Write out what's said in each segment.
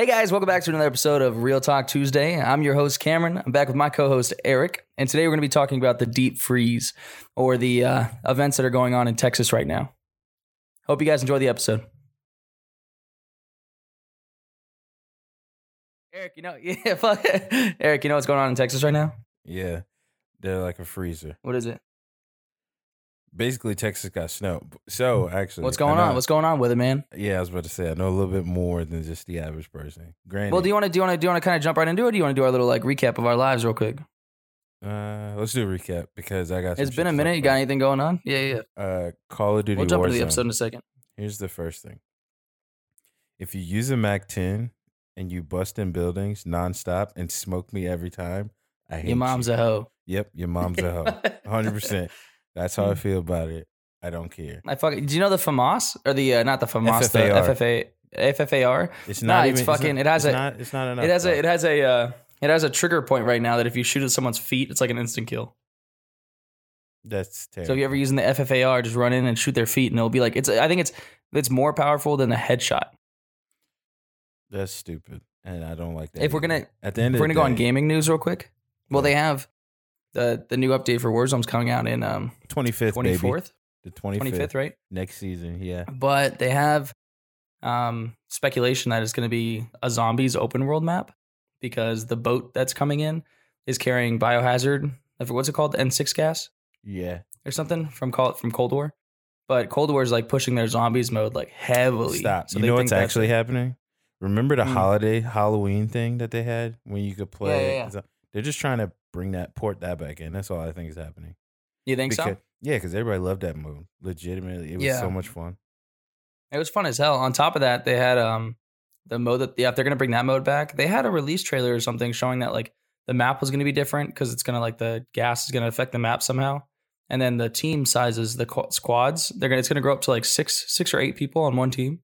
Hey guys, welcome back to another episode of Real Talk Tuesday. I'm your host Cameron. I'm back with my co-host Eric, and today we're going to be talking about the deep freeze or the uh, events that are going on in Texas right now. Hope you guys enjoy the episode. Eric, you know, yeah, fuck. Eric, you know what's going on in Texas right now? Yeah, they're like a freezer. What is it? Basically, Texas got snow. So actually, What's going on? What's going on with it, man? yeah, I was about to say I know a little bit more than just the average person. Granted, Well, do you want to do you want to do you want to kind of jump right into it? Or do you want to do our little like recap of our lives real quick? uh, let's do a recap because I got. some It's been a minute. You got anything going on? Yeah, yeah. Uh, Call of Duty We'll jump into the episode in a second. Here's the first thing: if you use a Mac 10 and you bust in buildings nonstop and smoke me every time, I hate Your mom's you. a hoe. Yep, your mom's a hoe. Hundred percent. That's how I feel about it. I don't care. I fucking. Do you know the FAMAS or the uh, not the FAMAS FFAR. the FFA FFAR? It's Nah, not it's even. fucking- not- it has it's a- Not, it's not enough. It has a it has a uh, it has a trigger point right now that if you shoot at someone's feet, it's like an instant kill. That's terrible. So if you're ever using the FFAR, just run in and shoot their feet, and it'll be like it's. I think it's it's more powerful than a headshot. That's stupid, and I don't like that. If we're gonna at the end, if we're gonna the go on gaming news real quick. Well, Yeah. they have the the new update for Warzone's coming out in um 25th 24th baby, the twenty 25th, right? next season. Yeah, but they have um, speculation that it's going to be a zombies open world map because the boat that's coming in is carrying biohazard. What's it called? The N6 gas yeah. or something from Col- from Cold War. But Cold War is like pushing their zombies mode like heavily. Stop. So you know what's actually happening? Remember the Hmm. holiday Halloween thing that they had when you could play? yeah, yeah. They're just trying to bring that port that back in. That's all I think is happening. You think so? Yeah, because everybody loved that mode. Legitimately, it was Yeah. so much fun. It was fun as hell. On top of that, they had um the mode that yeah, if they're gonna bring that mode back, they had a release trailer or something showing that like the map was gonna be different because it's gonna like the gas is gonna affect the map somehow. And then the team sizes, the qu- squads, they're gonna it's gonna grow up to like six six or eight people on one team.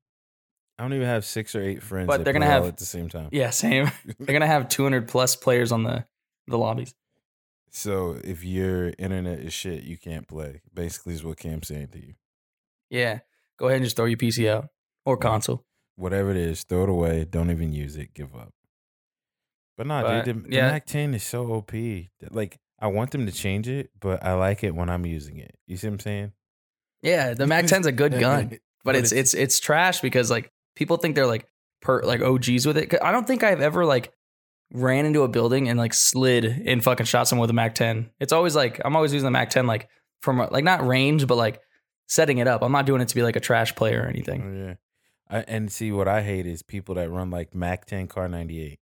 I don't even have six or eight friends, But they're gonna have- at the same time. Yeah, same. they're gonna have two hundred plus players on the the lobbies. So if your internet is shit, you can't play. Basically, is what Cam's saying to you. Yeah, go ahead and just throw your PC out or console. whatever it is, throw it away. Don't even use it. Give up. But nah, But, dude, the, the. Mac 10 is so OP. Like, I want them to change it, but I like it when I'm using it. You see what I'm saying? Yeah, the Mac 10's a good gun. but it's it's it's trash because like people think they're like per like OGs with it. I don't think I've ever like ran into a building and like slid and fucking shot someone with a Mac 10. It's always like I'm always using the Mac 10 like from like not range but like setting it up. I'm not doing it to be like a trash player or anything. Oh, yeah. I, and see, what I hate is people that run like Mac 10 Kar 98.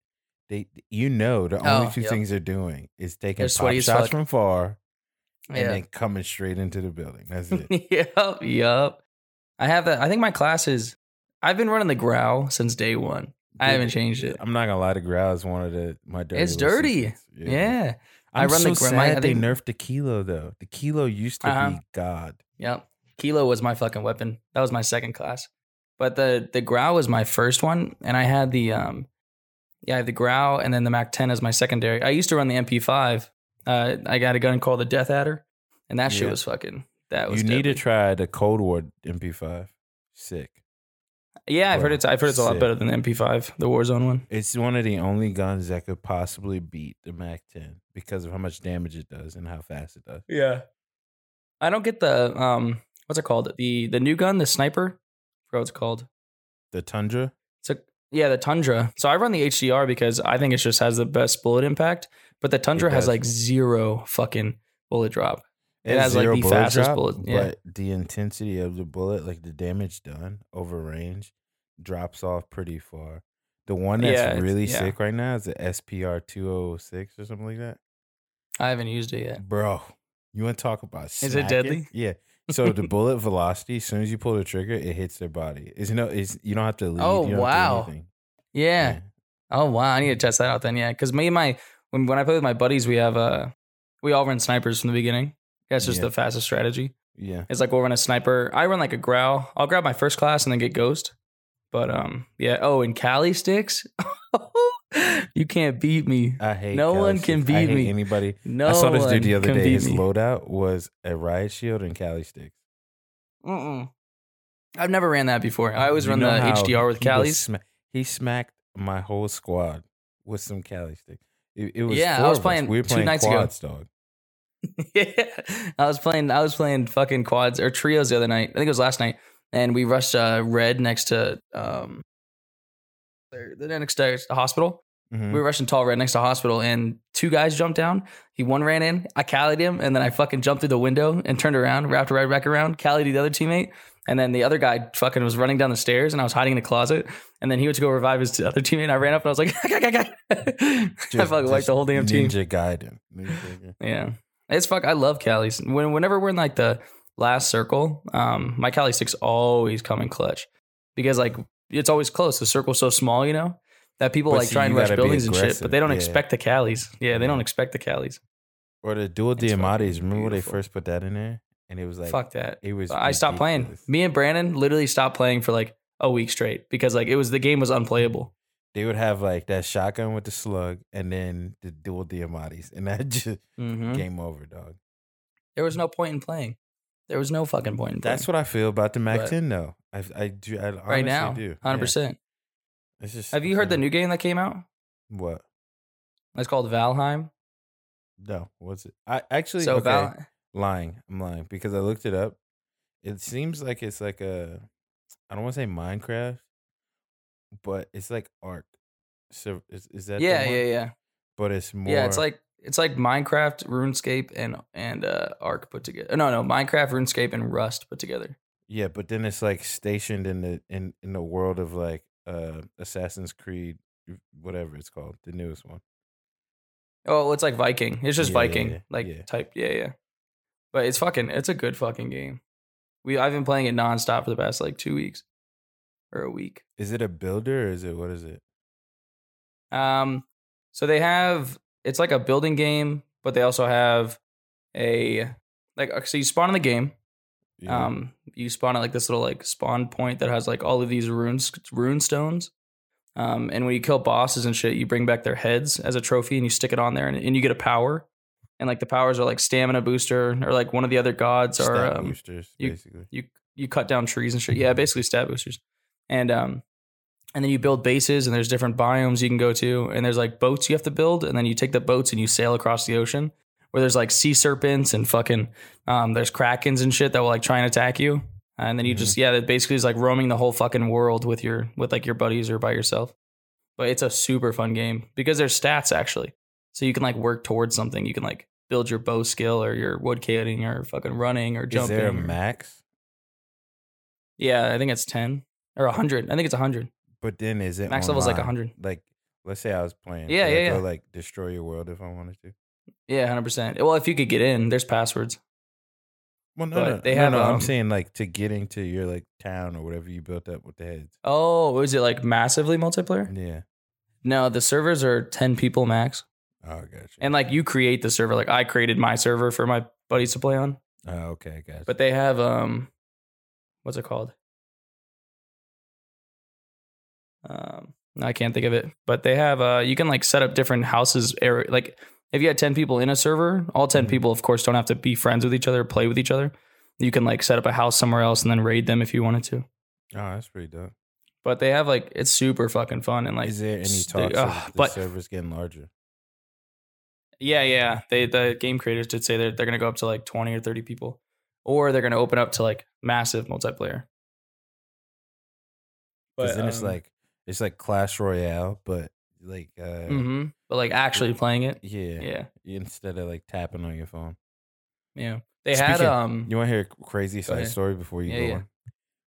They, you know, the oh, only Oh, two yep. things they're doing is taking pop shots fuck. from far and Yeah. then coming straight into the building. That's it. yep, yep. I have that. I think my class is. I've been running the Grau since day one. I haven't changed it. I'm not gonna lie, the grau is one of the my dirty. It's dirty. secrets. Yeah. I run so the sad my- I they think- nerfed the kilo though. The kilo used to Uh-huh. be god. Yep. Kilo was my fucking weapon. That was my second class. But the the Grau was my first one, and I had the um, yeah, I had the Grau, and then the Mac 10 as my secondary. I used to run the MP5. Uh, I got a gun called the Death Adder, and that shit Yeah. was fucking. That was You need to try the Cold War MP5. Sick. Yeah, I've heard it's. I've heard it's a lot sick. better than the MP5, the Warzone one. It's one of the only guns that could possibly beat the Mac 10 because of how much damage it does and how fast it does. Yeah. I don't get the um, what's it called? The the new gun, the sniper. I forgot what it's called. The Tundra, It's a yeah, the Tundra. So I run the HDR because I think it just has the best bullet impact. But the Tundra has like zero fucking bullet drop. It has, like, the bullet fastest drop, bullet, yeah. But the intensity of the bullet, like the damage done over range, drops off pretty far. The one that's Yeah, really yeah. sick right now is the SPR 206 or something like that. I haven't used it yet. Bro, you want to talk about Is it deadly? Yeah. So the bullet velocity, as soon as you pull the trigger, it hits their body. It's no, it's you don't have to lead. Oh, you don't have to do wow. anything. Yeah. Oh wow, I need to test that out then. Yeah, because me and my when when I play with my buddies, we have uh we all run snipers from the beginning. That's just Yeah. the fastest strategy. yeah. It's like we'll run a sniper. I run like a grau. I'll grab my first class and then get ghost. But um, yeah. Oh, and Kali sticks. you can't beat me. I hate. No Kali one can sticks. I beat hate me. Anybody? No, I saw this dude the other day. His me. loadout was a riot shield and Kali sticks. Mm-mm. I've never ran that before. I always You run the HDR with he sma- he smacked my whole squad with some Kali sticks. It, it was Yeah, I was playing We were two playing nights ago. quads, dog. yeah, I was playing. I was playing fucking quads or trios the other night. I think it was last night, and we rushed uh, red next to um, the the next to the hospital. Mhm. We were rushing tall red next to hospital, and two guys jumped down. He one ran in, I calied him, and then I fucking jumped through the window and turned around, wrapped right back around, calied the other teammate, and then the other guy fucking was running down the stairs, and I was hiding in the closet, and then he went to go revive his other teammate, and I ran up and I was like, I fucking wiped the whole damn team. Ninja Gaiden. Ninja- Yeah. It's fuck. I love Kali's. When whenever we're in like the last circle, um, my Kali sticks always come in clutch because like it's always close. The circle's so small, you know, that people But like see, try and rush buildings and shit, but they don't Yeah. expect the Kalis. Yeah, they don't expect the Kalis. Or the dual It's Remember when they first put that in there? And it was like, fuck that. it was. I stopped playing. Me and Brandon literally stopped playing for like a week straight because like it was the game was unplayable. They would have like that shotgun with the slug and then the dual Diamattis. And that just Mhm. game over, dog. There was no point in playing. There was no fucking point in playing. That's what I feel about the Mac But- 10 though. I, I do. I right now, do. hundred Yeah. percent. It's just. Have you heard the new game that came out? What? It's called Valheim. No, what's it? I actually So okay, Val, lying. I'm lying because I looked it up. It seems like it's like a I don't want to say Minecraft, but it's like Ark. So is, is that the yeah, yeah, yeah. But it's more Yeah, it's like it's like Minecraft, RuneScape, and and uh, Ark put together. No, no, Minecraft, RuneScape, and Rust put together. yeah, but then it's like stationed in the in in the world of like uh Assassin's Creed whatever it's called, the newest one. Oh, it's like Viking. It's just Yeah, Viking, yeah, like yeah. type. Yeah, yeah. But it's fucking. It's a good fucking game. We I've been playing it nonstop for the past like two weeks or a week. Is it a builder or is it what is it? Um, so they have it's like a building game, but they also have a like so you spawn in the game. Yeah. Um, you spawn at like this little like spawn point that has like all of these runes, rune stones. Um, and when you kill bosses and shit, you bring back their heads as a trophy and you stick it on there, and, and you get a power. And like the powers are like stamina booster, or like one of the other gods are um, boosters, you- basically. you you cut down trees and shit. Yeah, basically stat boosters. And um and then you build bases and there's different biomes you can go to and there's like boats you have to build and then you take the boats and you sail across the ocean where there's like sea serpents and fucking um there's krakens and shit that will like try and attack you. And then you just yeah, it basically is like roaming the whole fucking world with your with like your buddies or by yourself. But it's a super fun game because there's stats actually. So you can like work towards something. You can like build your bow skill or your wood cutting or fucking running or jumping Is there a or- max? yeah, I think it's 10 or 100. I think it's 100. But then is it Max level's like online? 100. Like, let's say I was playing. Yeah, I yeah, go, like destroy your world if I wanted to. Yeah, 100%. Well, if you could get in, there's passwords. Well, no, no, they no, have, no. I'm um, saying like to get into your like town or whatever you built up with the heads. Oh, is it like massively multiplayer? Yeah. No, the servers are 10 people max. Oh, gotcha. And like you create the server. Like I created my server for my buddies to play on. oh, okay, gotcha. But they have um what's it called? Um I can't think of it. But they have uh you can like set up different houses area like if you had 10 people in a server, all 10 Mhm. people of course don't have to be friends with each other, play with each other. You can like set up a house somewhere else and then raid them if you wanted to. oh, that's pretty dope. But they have like it's super fucking fun and like Is there any s- talks they- of the but- servers getting larger? Yeah, yeah. They the game creators did say that they're gonna go up to like twenty or thirty people, or they're gonna open up to like massive multiplayer. Because then it's um, like it's like Clash Royale, but like uh mhm. but like actually playing it, yeah, yeah, instead of like tapping on your phone. yeah. They had um, You want to hear a crazy side ahead. story before you Yeah, go yeah. on?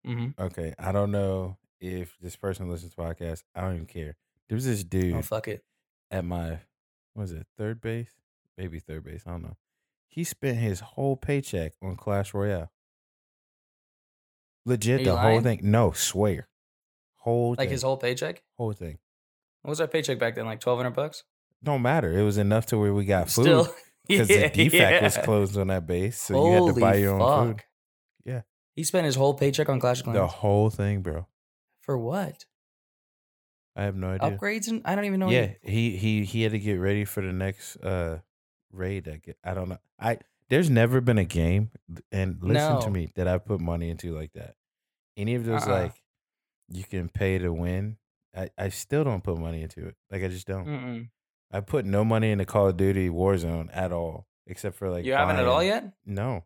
mhm. Okay, I don't know if this person listens to podcasts. I don't even care. There was this dude oh fuck it, at my what was it third base, maybe third base. I don't know. He spent his whole paycheck on Clash Royale. Legit, the you whole thing. No, swear, whole like thing, his whole paycheck. whole thing. What was our paycheck back then? Like twelve hundred bucks. Don't matter. It was enough to where we got food Still, because yeah, the DFAC was closed on that base, so Holy you had to buy your own food. Yeah. He spent his whole paycheck on Clash of Clans. The whole thing, bro. for what? I have no idea. Upgrades and I don't even know. Yeah, he he he had to get ready for the next uh raid. I get. I don't know. I there's never been a game, and listen to me, that I put money into like that. Any of those Uh-uh. like you can pay to win I, I still don't put money into it. Like I just don't. Mm-mm. I put no money into Call of Duty Warzone at all, except for like you haven't at all yet? No,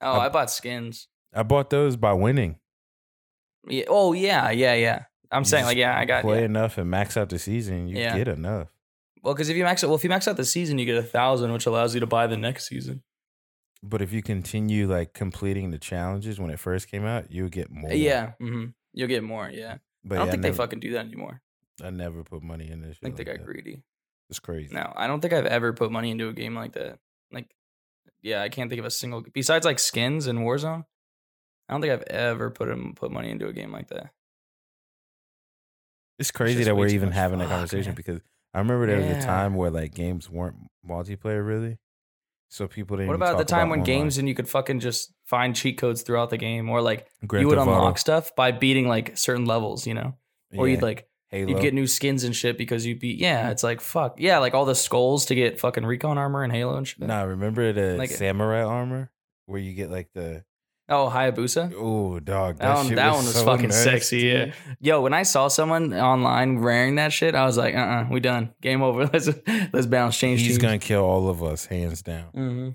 Oh, I- I bought skins. I bought those by winning. Yeah. Oh yeah, yeah, yeah. I'm You saying like yeah, I got play yeah. enough and max out the season. You Yeah. get enough. Well, because if you max out, well, if you max out the season, you get a thousand, which allows you to buy the next season. But if you continue like completing the challenges when it first came out, you would get more. Yeah, hmm you'll get more. Yeah, but I don't yeah, think never, they fucking do that anymore. I never put money in this. I think they got greedy. It's crazy. No, I don't think I've ever put money into a game like that. Like, yeah, I can't think of a single besides like skins and Warzone. I don't think I've ever put put money into a game like that. It's crazy just that we're even having that Fuck, conversation man. because I remember there was Yeah. a time where like games weren't multiplayer really, so people didn't. What about the time when online. games and you could fucking just find cheat codes throughout the game, or like Grand you would Auto, unlock stuff by beating like certain levels, you know, or yeah, you'd like Halo. you'd get new skins and shit because you beat. Yeah, it's like fuck. Yeah, like all the skulls to get fucking recon armor and Halo and shit. Nah, remember the Like- samurai armor where you get like the Oh, Hayabusa. oh dog That, one, shit that one was so fucking nasty. sexy. Yeah. Yo, when I saw someone online wearing that shit, I was like, uh, uh we done. Game over. Let's let's bounce. Change He's teams. gonna kill all of us hands down. hmm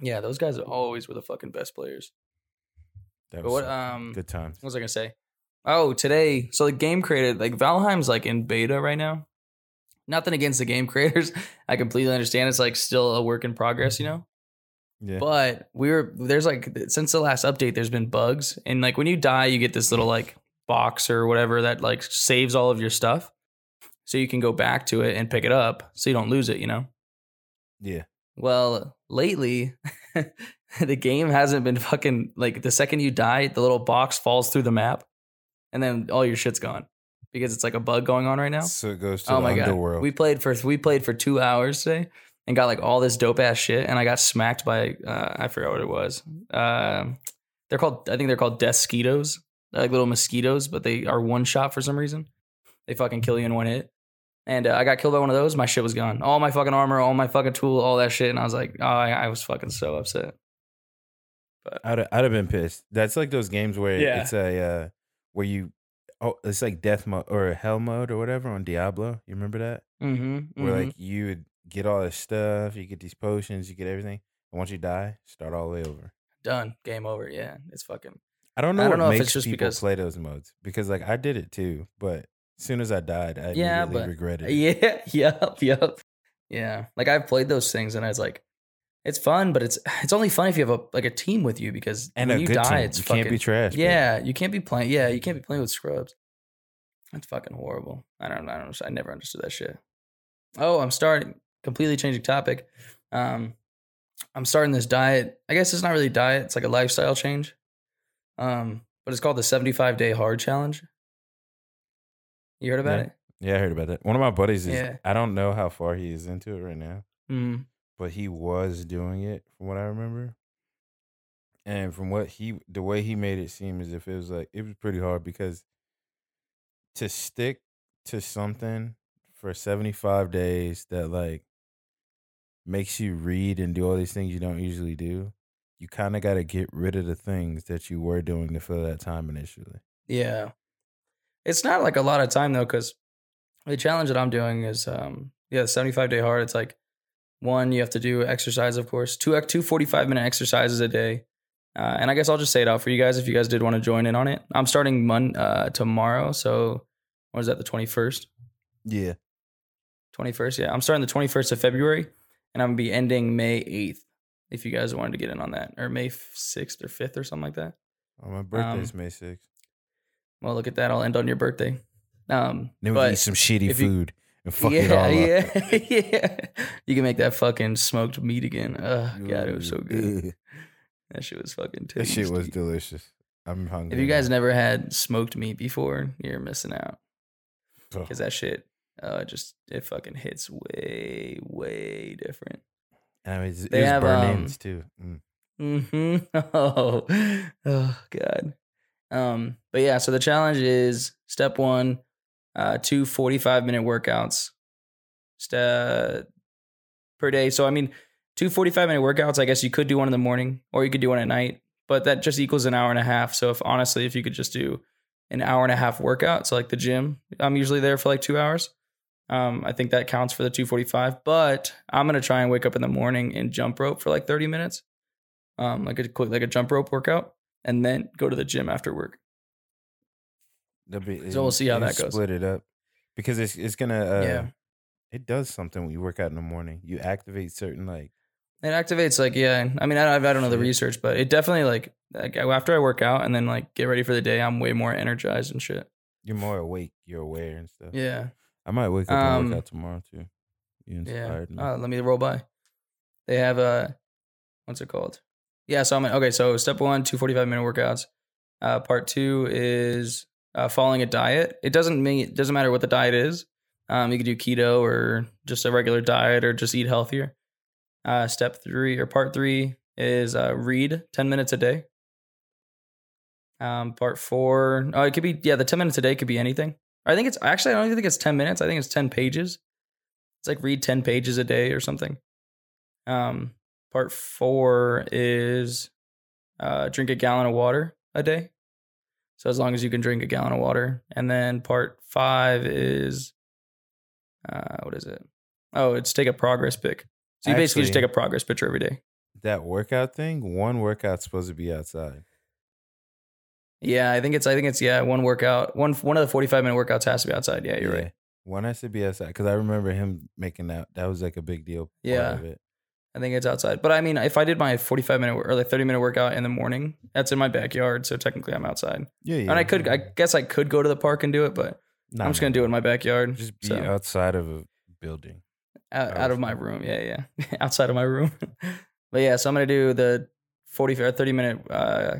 Yeah, those guys are always were the fucking best players. That was what? Um, good times. what was I gonna say? Oh, today. So the game created like Valheim's like in beta right now. Nothing against the game creators. I completely understand. It's like still a work in progress, you know. Yeah, But we were there's like since the last update, there's been bugs, and like when you die, you get this little like box or whatever that like saves all of your stuff, so you can go back to it and pick it up, so you don't lose it. You know. yeah. Well, lately, the game hasn't been fucking like the second you die, the little box falls through the map, and then all your shit's gone because it's like a bug going on right now. So it goes to Oh the my god, underworld. we played for we played for two hours today and got like all this dope ass shit, and I got smacked by uh, I forgot what it was. Um they're called I think they're called death mosquitoes, They're like little mosquitoes, but they are one shot for some reason. They fucking kill you in one hit. And uh, I got killed by one of those. My shit was gone. All my fucking armor, all my fucking tool, all that shit. And I was like, oh, I, I was fucking so upset. I'd I'd have been pissed. That's like those games where Yeah. it's a uh, where you oh it's like death mode or hell mode or whatever on Diablo. You remember that? Mm-hmm. Where like you would get all this stuff, you get these potions, you get everything, and once you die, start all the way over. done, game over. Yeah, it's fucking. I don't know I don't know if makes it's just people because- play those modes because like I did it too, but as soon as I died, I Yeah, immediately but- regretted uh, it. Yeah, yep, yep. Yeah, like I've played those things, and I was like, it's fun, but it's it's only fun if you have a like a team with you because And when you die, team. it's you fucking can't be trash. bro. yeah. You can't be playing. Yeah, you can't be mm-hmm. playing with scrubs. That's fucking horrible. I don't. I don't. I never understood that shit. Oh, I'm starting completely changing topic. Um, I'm starting this diet. I guess it's not really diet. It's like a lifestyle change. Um, but it's called the 75 day hard challenge. You heard about Yeah. it? yeah, I heard about that. One of my buddies is. Yeah. I don't know how far he is into it right now. Mm. but he was doing it from what I remember. And from what he the way he made it seem as if it was like it was pretty hard because to stick to something for 75 days that like makes you read and do all these things you don't usually do, you kind of got to get rid of the things that you were doing to fill that time initially. Yeah. It's not like a lot of time though, because the challenge that I'm doing is um yeah, 75 day hard. It's like one, you have to do exercise, of course. Two two 45 minute exercises a day. Uh, and I guess I'll just say it out for you guys if you guys did want to join in on it. I'm starting mon- uh, tomorrow, so what is that, the 21st? Yeah. 21st, yeah. I'm starting the 21st of February, and I'm gonna be ending May 8th. If you guys wanted to get in on that, or May 6th or 5th or something like that. Oh, my birthday's Um, May 6th. Well, look at that. I'll end on your birthday. Um, Then we eat some shitty you- food and fuck yeah, it all up. yeah, yeah. You can make that fucking smoked meat again. Oh god, it was so good. Ugh. That shit was fucking That tasty. shit was delicious. I'm hungry. If you now. guys never had smoked meat before, you're missing out Oh. because that shit, uh, it just it fucking hits way, way different. I mean, it's, They it was have, burnt ends um, too. Mm. Mm-hmm. Oh, oh god. Um, but yeah, so the challenge is step one, uh, two 45 minute workouts st- per day. So I mean, two 45 minute workouts. I guess you could do one in the morning or you could do one at night, but that just equals an hour and a half. So if honestly, if you could just do an hour and a half workout. So like the gym, I'm usually there for like two hours. Um, I think that counts for the 245. But I'm gonna try and wake up in the morning and jump rope for like 30 minutes, um, like a quick like a jump rope workout, and then go to the gym after work. Be- So we'll see how that goes. Split it up because it's it's gonna. Uh, Yeah. It does something when you work out in the morning. You activate certain like It activates like yeah. I mean, I, I don't know the research, but it definitely like, like after I work out and then like get ready for the day, I'm way more energized and shit. you're more awake. You're aware and stuff. Yeah, I might wake up and Um, work out tomorrow too. You yeah. inspired me. Uh, let me roll by. They have a what's it called? Yeah, so I'm in, okay. So step one, two 45 minute workouts. Uh, part two is uh, following a diet. It doesn't mean it doesn't matter what the diet is. Um, you could do keto or just a regular diet or just eat healthier. Uh, step three or part three is uh, read 10 minutes a day. Um, part four, oh, it could be yeah, the 10 minutes a day could be anything. I think it's actually I don't even think it's 10 minutes. I think it's 10 pages. It's like read 10 pages a day or something. Um, part four is uh, drink a gallon of water a day. So as long as you can drink a gallon of water, and then part five is uh, what is it? Oh, it's take a progress pic. So you basically just take a progress picture every day. that workout thing. One workout's supposed to be outside. Yeah, I think it's I think it's yeah one workout one one of the forty five minute workouts has to be outside. Yeah, you're Yeah. right. One has to be outside because I remember him making that. That was like a big deal. Part Yeah. Of it. I think it's outside. But I mean, if I did my forty five minute or like thirty minute workout in the morning, that's in my backyard. So technically, I'm outside. Yeah. Yeah. And I could I guess I could go to the park and do it, but Nah, I'm just gonna do it in my backyard. Just be so, outside of a building. out, out of my room. Yeah, yeah, outside of my room. but yeah, so I'm gonna do the 40 or 30 minute uh,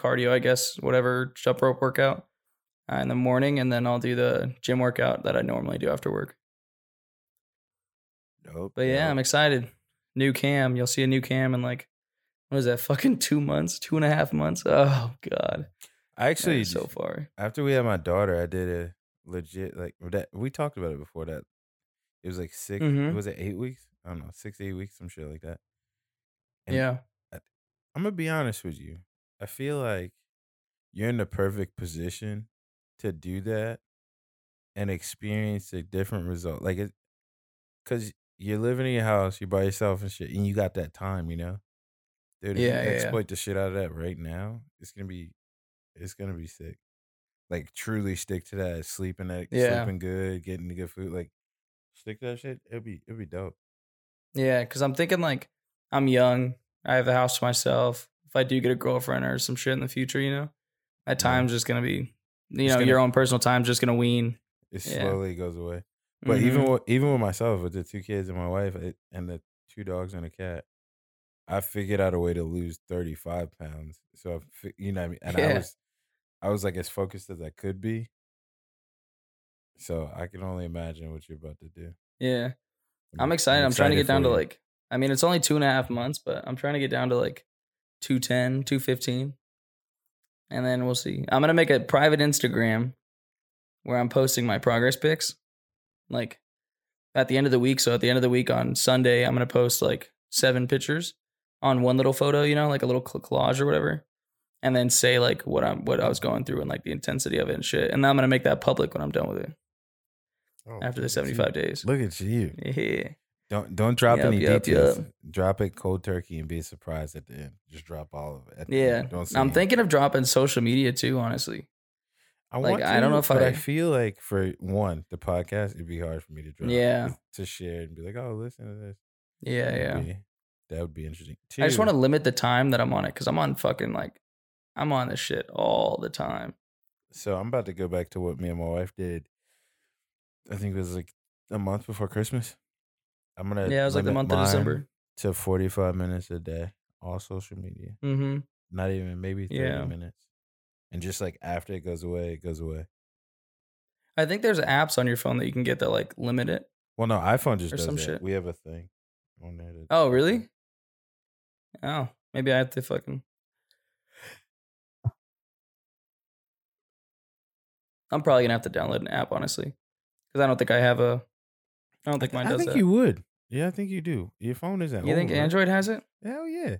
cardio, I guess, whatever jump rope workout uh, in the morning, and then I'll do the gym workout that I normally do after work. Dope. But yeah, dope. I'm excited. New cam, you'll see a new cam in like what is that? Fucking two months, two and a half months. Oh god, I actually so far. after we had my daughter, I did a legit like that. We talked about it before that. It was like 6 Mhm. Was it eight weeks? I don't know, six eight weeks, some shit like that. And yeah, I'm gonna be honest with you. I feel like you're in the perfect position to do that and experience a different result. Like it, because you're living in your house, you're by yourself and shit, and you got that time, you know. Dude, Yeah, you yeah, exploit the shit out of that right now, it's gonna be, it's gonna be sick. Like truly stick to that, sleeping that, Yeah. sleeping good, getting the good food. Like stick to that shit. It'd be, it'd be dope. yeah. Because I'm thinking like I'm young. I have a house to myself. If I do get a girlfriend or some shit in the future, you know, at times just gonna be, you It's know, gonna- your own personal time's just gonna wean. It Yeah. slowly goes away. But even Mhm. with, even with myself, with the two kids and my wife, it, and the two dogs and a cat, I figured out a way to lose thirty five pounds. So I, fi- you know, what I mean, and I Yeah. was, I was like as focused as I could be. So I can only imagine what you're about to do. yeah, I'm excited. I'm, trying to get down for to you. like, I mean, it's only two and a half months, but I'm trying to get down to like 210, 215. And then we'll see. I'm going to make a private Instagram where I'm posting my progress pics. Like at the end of the week. So at the end of the week on Sunday, I'm going to post like seven pictures on one little photo, you know, like a little collage or whatever. And then say like what I'm, what I was going through and like the intensity of it and shit. And then I'm going to make that public when I'm done with it Oh, after the look at you. 75 days. Look at you! Yeah. Don't don't drop Yup, any yup, details. yup. Drop it cold turkey and be surprised at the end. Just drop all of it. Yeah. Don't I'm thinking of dropping social media too, honestly. I Like, want I don't know if I, I- feel like for one, the podcast, it'd be hard for me to drop. Yeah. to share and be like, oh, listen to this. Yeah, That would yeah. be- that would be interesting. I just want to limit the time that I'm on it because I'm on fucking like, I'm on this shit all the time. So I'm about to go back to what me and my wife did. I think it was like a month before Christmas. I'm gonna Yeah, it was like the month of December. to 45 minutes a day, all social media. Mm-hmm. Not even maybe 30 Yeah. minutes. And just like after it goes away, it goes away. I think there's apps on your phone that you can get that like limit it. Well, no, iPhone just Or does some that. shit. We have a thing on there. that- Oh, really? Oh, maybe I have to fucking. I'm probably gonna have to download an app, honestly, because I don't think I have a. I don't think mine I does think that. you would. Yeah, I think you do. Your phone isn't. You think right? Android has it? Hell yeah.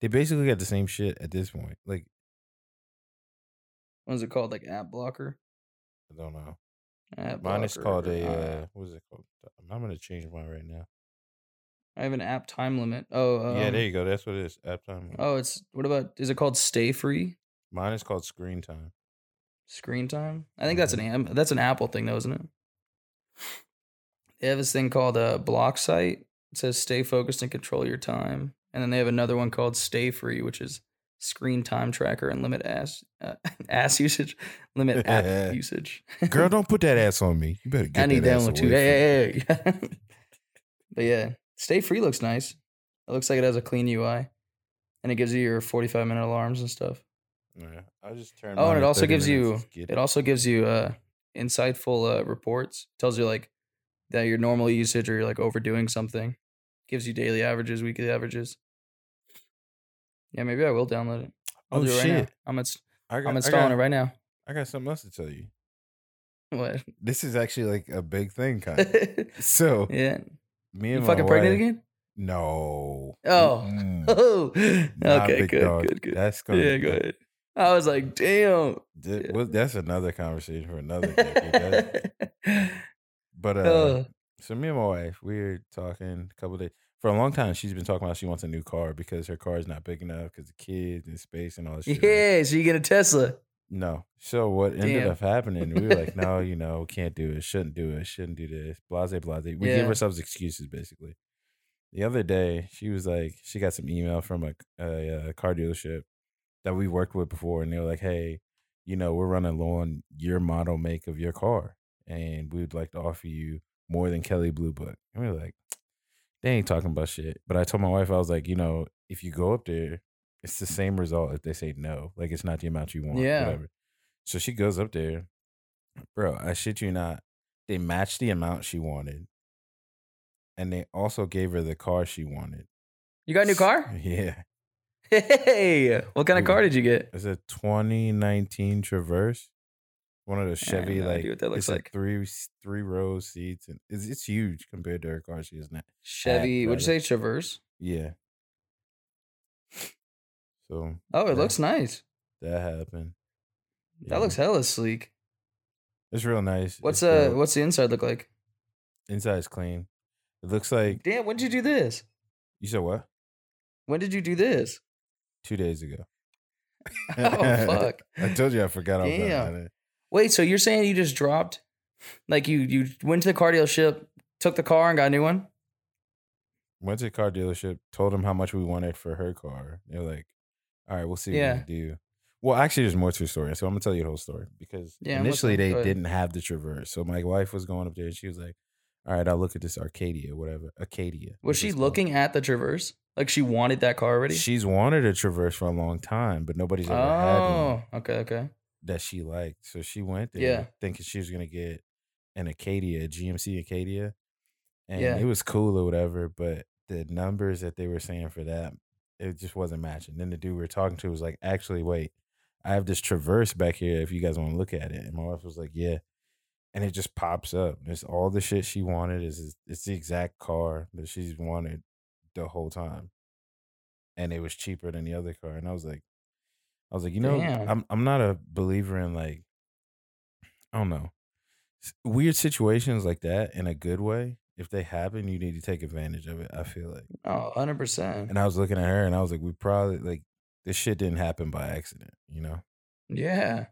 They basically got the same shit at this point. Like What is it called? Like app blocker. I don't know. App Mine is blocker, called a uh, uh, what is it called? I'm gonna change mine right now. I have an app time limit. Oh, um, yeah, there you go. That's what it is. App time. Oh, it's what about? Is it called Stay Free Mine is called screen time. Screen Time? I think that's an am- that's an Apple thing, though, isn't it? They have this thing called a block site. It says Stay focused and control your time, and then they have another one called Stay Free, which is screen time tracker and limit ass uh, ass usage, limit app usage. Girl, don't put that ass on me. You better get I need that that one too. Hey, hey, hey. but yeah, Stay Free looks nice. It looks like it has a clean UI, and it gives you your forty-five minute alarms and stuff. Yeah, I just turned. Oh, and it also gives you it also gives you uh insightful uh reports. Tells you like that your normal usage or you're like overdoing something. Gives you daily averages, weekly averages. Yeah, maybe I will download it. I'll Oh do it right now. shit! I'm ins- I got, I'm installing got, it right now. I got something else to tell you. What? This is actually like a big thing, kind of. so yeah. me You and fucking my pregnant wife- again? No. Oh. Mm-mm. Oh. oh. Okay, good, dog. good, good. That's gonna. Yeah, go ahead. I was like, damn. Well, that's another conversation for another day. dude. That- but uh, Uh, so me and my wife, we were talking a couple days. For a long time, she's been talking about she wants a new car because her car is not big enough because the kids and space and all this shit. yeah, so you get a Tesla. No. So what ended up happening? We were like, no, you know, can't do it, shouldn't do it, shouldn't do this, blase, blase. We Yeah. give ourselves excuses basically. The other day, she was like, she got some email from a, a, uh car dealership that we worked with before, and they were like, hey, you know, we're running low on your model make of your car, and we would like to offer you more than Kelley Blue Book. And we were like, they ain't talking about shit. But I told my wife, I was like, you know, if you go up there, it's the same result if they say no. Like it's not the amount you want. Yeah. Whatever. So she goes up there. Bro, I shit you not. They matched the amount she wanted. And they also gave her the car she wanted. You got a new car? Yeah. Hey, what kind of car did you get? It's a 2019 Traverse. One of those Chevy, no like that it's a like. three three row seats, and it's, it's huge compared to her car she has now. Chevy. What'd you say? Traverse. Yeah. So Oh, it Yeah. looks nice. that happened. That Yeah. looks hella sleek. It's real nice. What's It's uh? What's the inside look like? inside's clean? It looks like Damn, when did you do this? you said what? When did you do this? Two days ago. Oh fuck! I told you I forgot Damn. Wait, so you're saying you just dropped, like you you went to the car dealership, took the car and got a new one? Went to the car dealership, told them how much we wanted for her car. They're like, "All right, we'll see what Yeah. we can do." Well, actually, there's more to the story, so I'm gonna tell you the whole story because Yeah, initially they didn't have the Traverse. So my wife was going up there, and she was like, "All right, I'll look at this Arcadia, whatever, Acadia." Was she it's called. looking at the Traverse? Like she wanted that car already? She's wanted a Traverse for a long time, but nobody's ever had one. oh, okay, okay. That she liked. So she went there Yeah. thinking she was gonna get an Acadia, a GMC Acadia. And Yeah. it was cool or whatever, but the numbers that they were saying for that, it just wasn't matching. Then the dude we were talking to was like, actually, wait, I have this Traverse back here if you guys want to look at it. And my wife was like, Yeah. And it just pops up. It's all the shit she wanted. Is it's the exact car that she's wanted the whole time. And it was cheaper than the other car. And I was like, I was like, you know, Damn. I'm I'm not a believer in like, I don't know, weird situations like that in a good way. If they happen, you need to take advantage of it. I feel like. Oh, 100%. And I was looking at her, and I was like, we probably like this shit didn't happen by accident, you know. Yeah.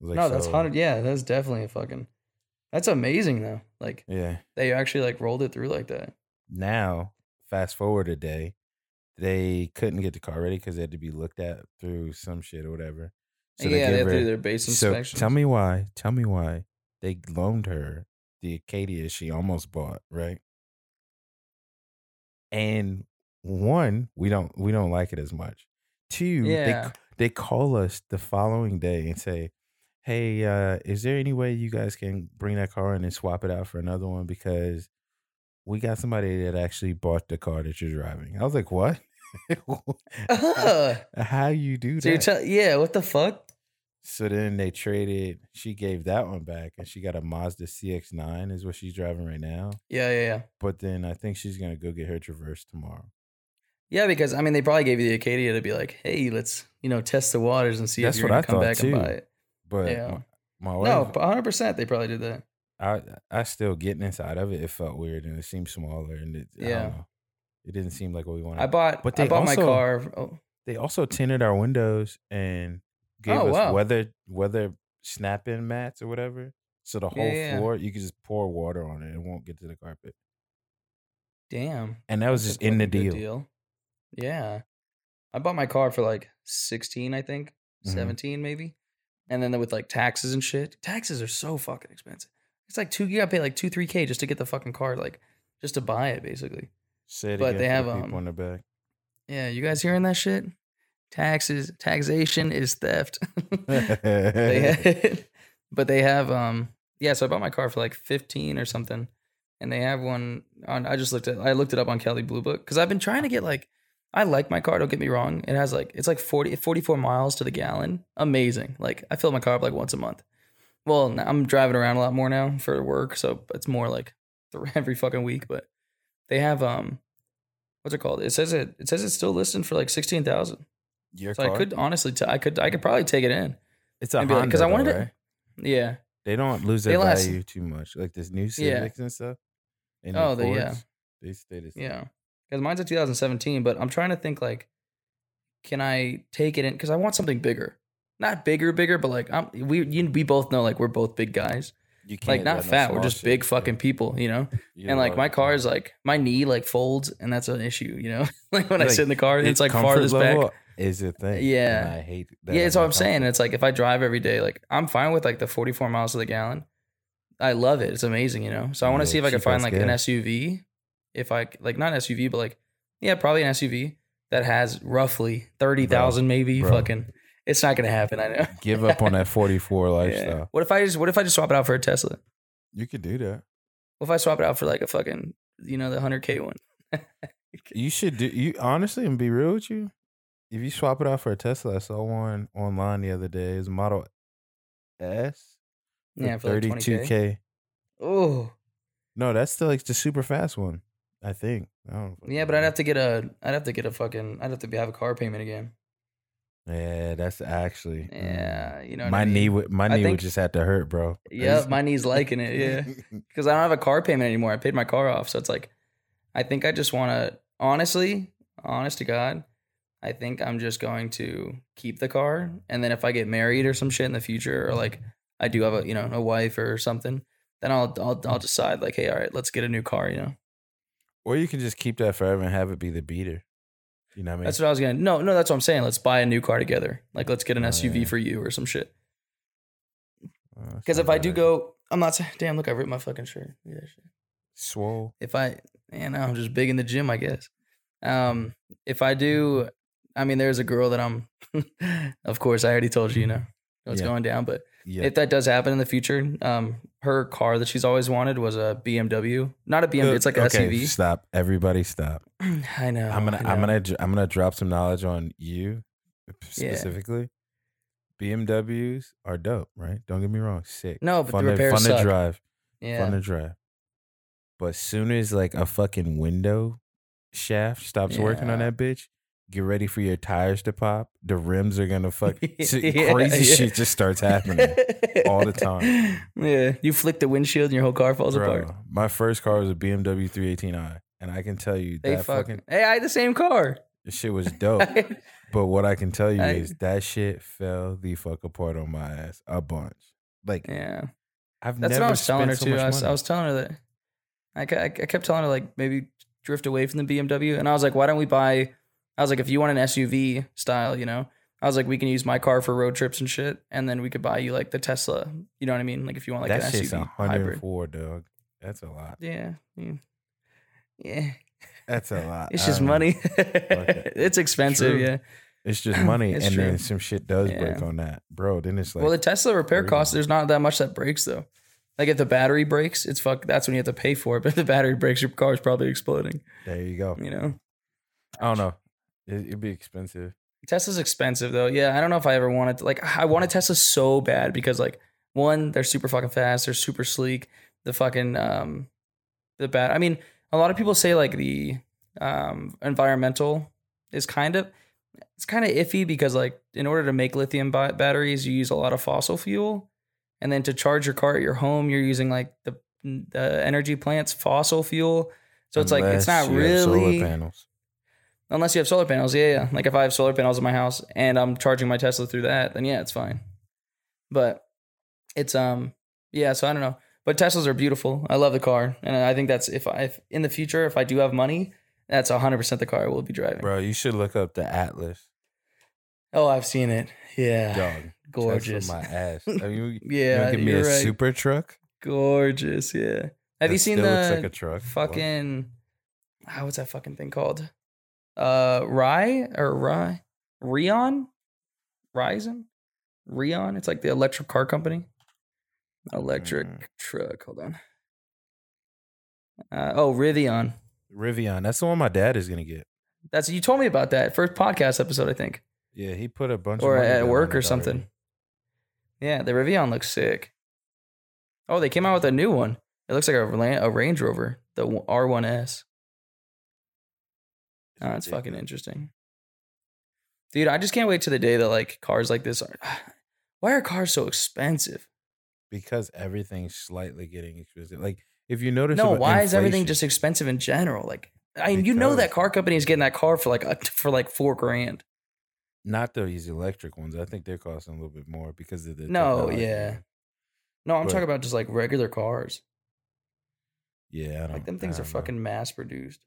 Like, no, that's so- 100. Yeah, that's definitely a fucking. That's amazing though. Like Yeah. they actually like rolled it through like that. Now, fast forward a day, they couldn't get the car ready because they had to be looked at through some shit or whatever. So yeah, they to her- their base inspection. So tell me why. Tell me why they loaned her the Acadia she almost bought, right? And one, we don't we don't like it as much. Two, Yeah. they they call us the following day and say, "Hey, uh, is there any way you guys can bring that car in and swap it out for another one because we got somebody that actually bought the car that you're driving." I was like, "What? Uh-huh. Ugh. How you do so that?" tell yeah, what the fuck? So then they traded. She gave that one back, and she got a Mazda CX-9, is what she's driving right now. Yeah, yeah, yeah. But then I think she's gonna go get her Traverse tomorrow. Yeah, because I mean, they probably gave you the Acadia to be like, hey, let's you know test the waters and see That's if you're what gonna I come back and buy it. But Yeah. my, my No, 100. percent They probably did that. I I still getting inside of it. It felt weird and it seemed smaller and it, I Yeah. don't know. It didn't seem like what we wanted. I bought. But I they bought my car. Oh, they also tinted our windows and gave Oh, us wow. weather weather snap in mats or whatever. So the whole yeah. floor you could just pour water on it. And it won't get to the carpet. damn. And that was That's just in the good deal. Yeah. I bought my car for like 16, I think. Mhm. 17 maybe. And then with like taxes and shit. Taxes are so fucking expensive. It's like two you gotta pay like two, three K just to get the fucking car, like just to buy it basically. Say it But again they for have, the people um, in the back. Yeah, you guys hearing that shit? Taxes taxation is theft. they had, but they have um yeah so i bought my car for like 15 or something and they have one on i just looked at i looked it up on kelley blue book because i've been trying to get like i like my car don't get me wrong it has like it's like 40 44 miles to the gallon amazing like i fill my car up like once a month well i'm driving around a lot more now for work so it's more like every fucking week but they have um what's it called it says it it says it's still listed for like 16000 Your so car? i could honestly t- i could i could probably take it in it's a and be like- I wanted to- right? yeah They don't lose their last- value too much. Like this new Yeah. Civics and stuff. And Oh, the they- yeah. They stay the same. Yeah, because mine's a 2017, but I'm trying to think like, can I take it in? Because I want something bigger, not bigger, bigger, but like I'm, we you, we both know like we're both big guys, You can't like not no fat, we're just shit, big yeah. fucking people, you know. You're and like my car is like my knee like folds, and that's an issue, you know. like when I sit in the car, and it's like comfort farthest back. Is a thing. Yeah. and I hate that. Yeah, that's what I'm not saying. It's like if I drive every day, like I'm fine with like the 44 miles to the gallon. I love it. It's amazing, you know. So I want to Yeah, see if I can find like an. SUV. If I like not an SUV, but like yeah, probably an SUV that has roughly thirty thousand, maybe. bro. Fucking, it's not gonna happen. I know. Give up on that 44 Yeah. lifestyle. What if I just What if I just swap it out for a Tesla? You could do that. What if I swap it out for like a fucking you know the hundred K one? You should do. You honestly, and be real with you. If you swap it out for a Tesla, I saw one online the other day. It's Model S. Yeah, for like twenty thirty-two K. Oh, No, that's still like the super fast one. I think. I don't. yeah, but I'd have to get a. I'd have to get a fucking. I'd have to be, have a car payment again. Yeah, that's actually. mm. Yeah, you know. My I mean? knee would. My I knee think- would just have to hurt, bro. Yep, my knee's liking it. Yeah. because I don't have a car payment anymore. I paid my car off, so it's like, I think I just want to, honestly, honest to God, I think I'm just going to keep the car, and then if I get married or some shit in the future, or like I do have a you know a wife or something, then I'll I'll I'll decide like, hey, all right, let's get a new car. You know, Or you can just keep that forever and have it be the beater. You know what I mean? that's what I was gonna. No, no, that's what I'm saying. Let's buy a new car together. Like, let's get an Oh, SUV yeah. for you or some shit. Oh, Because not if I do idea. go, I'm not saying. Damn, look, I ripped my fucking shirt. Yeah, shit. swole, if I, you know, I'm just big in the gym, I guess. Um, if I do, I mean, there's a girl that I'm, of course, I already told you, you know, what's Yeah. going down. But yeah, if that does happen in the future, um, her car that she's always wanted was a BMW, not a BMW, it's like an okay, SUV. Stop, everybody, stop. I know. I'm gonna, I I'm gonna, I'm gonna drop some knowledge on you specifically. BMWs are dope, right? Don't get me wrong, sick. No, but the fun to, fun suck. to drive, Yeah. fun to drive. But soon as like a fucking window shaft stops working on that bitch, get ready for your tires to pop. The rims are gonna fuck. Yeah, crazy yeah. shit just starts happening. all the time. Yeah, you flick the windshield and your whole car falls apart. My first car was a BMW 318i, and I can tell you They that fucking. fucking Hey, I had the same car. shit was dope. but what I can tell you I- is that shit fell the fuck apart on my ass a bunch. Like yeah. I've That's never what I was telling her so too. I was, I was telling her that I, I kept telling her like maybe drift away from the BMW, and I was like, why don't we buy? I was like, if you want an SUV style, you know, I was like, we can use my car for road trips and shit, and then we could buy you like the Tesla. You know what I mean? Like if you want like that an shit's SUV hybrid. 104, dog. That's a lot. Yeah, yeah, yeah. That's a lot. It's just money. it's expensive, True. yeah. It's just money, It's and then some shit does break on that, bro. Then it's like, well, the Tesla repair crazy. cost, there's not that much that breaks though. Like if the battery breaks, it's fuck. That's when you have to pay for it. But if the battery breaks, your car's probably exploding. there you go. You know. I don't know. It, it'd be expensive. Tesla's expensive though. Yeah, I don't know if I ever wanted to, like I want wanted Tesla so bad because like one, they're super fucking fast, they're super sleek. The fucking um the bad I mean, a lot of people say like the um environmental is kind of it's kind of iffy because like in order to make lithium ba- batteries, you use a lot of fossil fuel, and then to charge your car at your home, you're using like the the energy plant's fossil fuel. So it's like it's not Unless have solar really panels. Unless you have solar panels. Yeah, yeah. Like if I have solar panels in my house and I'm charging my Tesla through that, then yeah, it's fine. But it's um yeah, so I don't know. But Teslas are beautiful. I love the car, and I think that's if I if in the future if I do have money, that's hundred percent the car I will be driving. Bro, you should look up the Atlas. Oh, I've seen it. Yeah, Dog. gorgeous. My ass. I mean, you, Yeah, you give me a right. super truck. Gorgeous. Yeah. Have you seen the like a truck. fucking ah, what's that fucking thing called? Uh, Rye or Rye, Rion, Ryzen, Rion. It's like the electric car company. Electric Mm. truck. Hold on. Uh, oh, Rivian. Rivian. That's the one my dad is gonna get. That's you told me about that first podcast episode, I think, Yeah, he put a bunch or of at work or something. already. Yeah, the Rivian looks sick. Oh, they came out with a new one. It looks like a, a Range Rover, the R1S. Oh, that's fucking interesting. Dude, I just can't wait to the day that like cars like this are. Why are cars so expensive? because everything's slightly getting expensive. Like if you notice, No, why is everything just expensive in general? Like, I mean, you know that car company is getting that car for like a, for like four grand. not these electric ones? I think they're costing a little bit more because of the No, technology. yeah. No, I'm But- talking about just like regular cars. yeah. I don't, Like them things are fucking mass produced.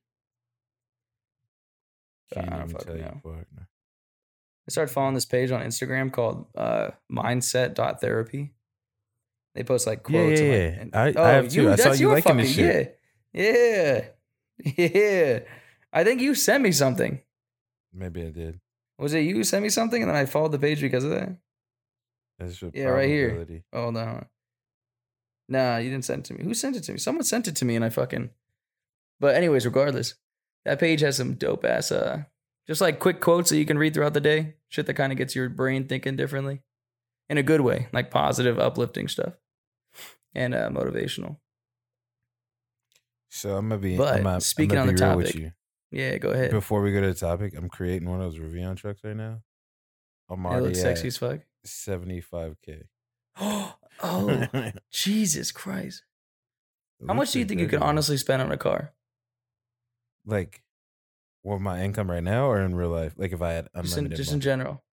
Can't I even tell you know. no. I started following this page on Instagram called uh, mindset.therapy. They post like quotes. yeah, and, yeah. like, and, I- I have too. I saw you liking this fucking- Yeah. Yeah. Yeah. I think you sent me something. Maybe I did. Was it you who sent me something and then I followed the page because of that? That's Yeah, right here. Oh no. Nah, you didn't send it to me. Who sent it to me? Someone sent it to me and I fucking But anyways, regardless, that page has some dope ass uh just like quick quotes that you can read throughout the day. Shit that kind of gets your brain thinking differently. In a good way, like positive, uplifting stuff. And uh motivational. So I'm gonna be. But I'm gonna, speaking I'm on gonna the be real topic. Yeah, go ahead. Before we go to the topic, I'm creating one of those Rivian trucks right now. I'm It already looks sexy as fuck. 75k. oh, Jesus Christ. How much do you think you could honestly spend on a car? Like? What my income right now, or in real life? Like if I had Just in, unlimited just in general.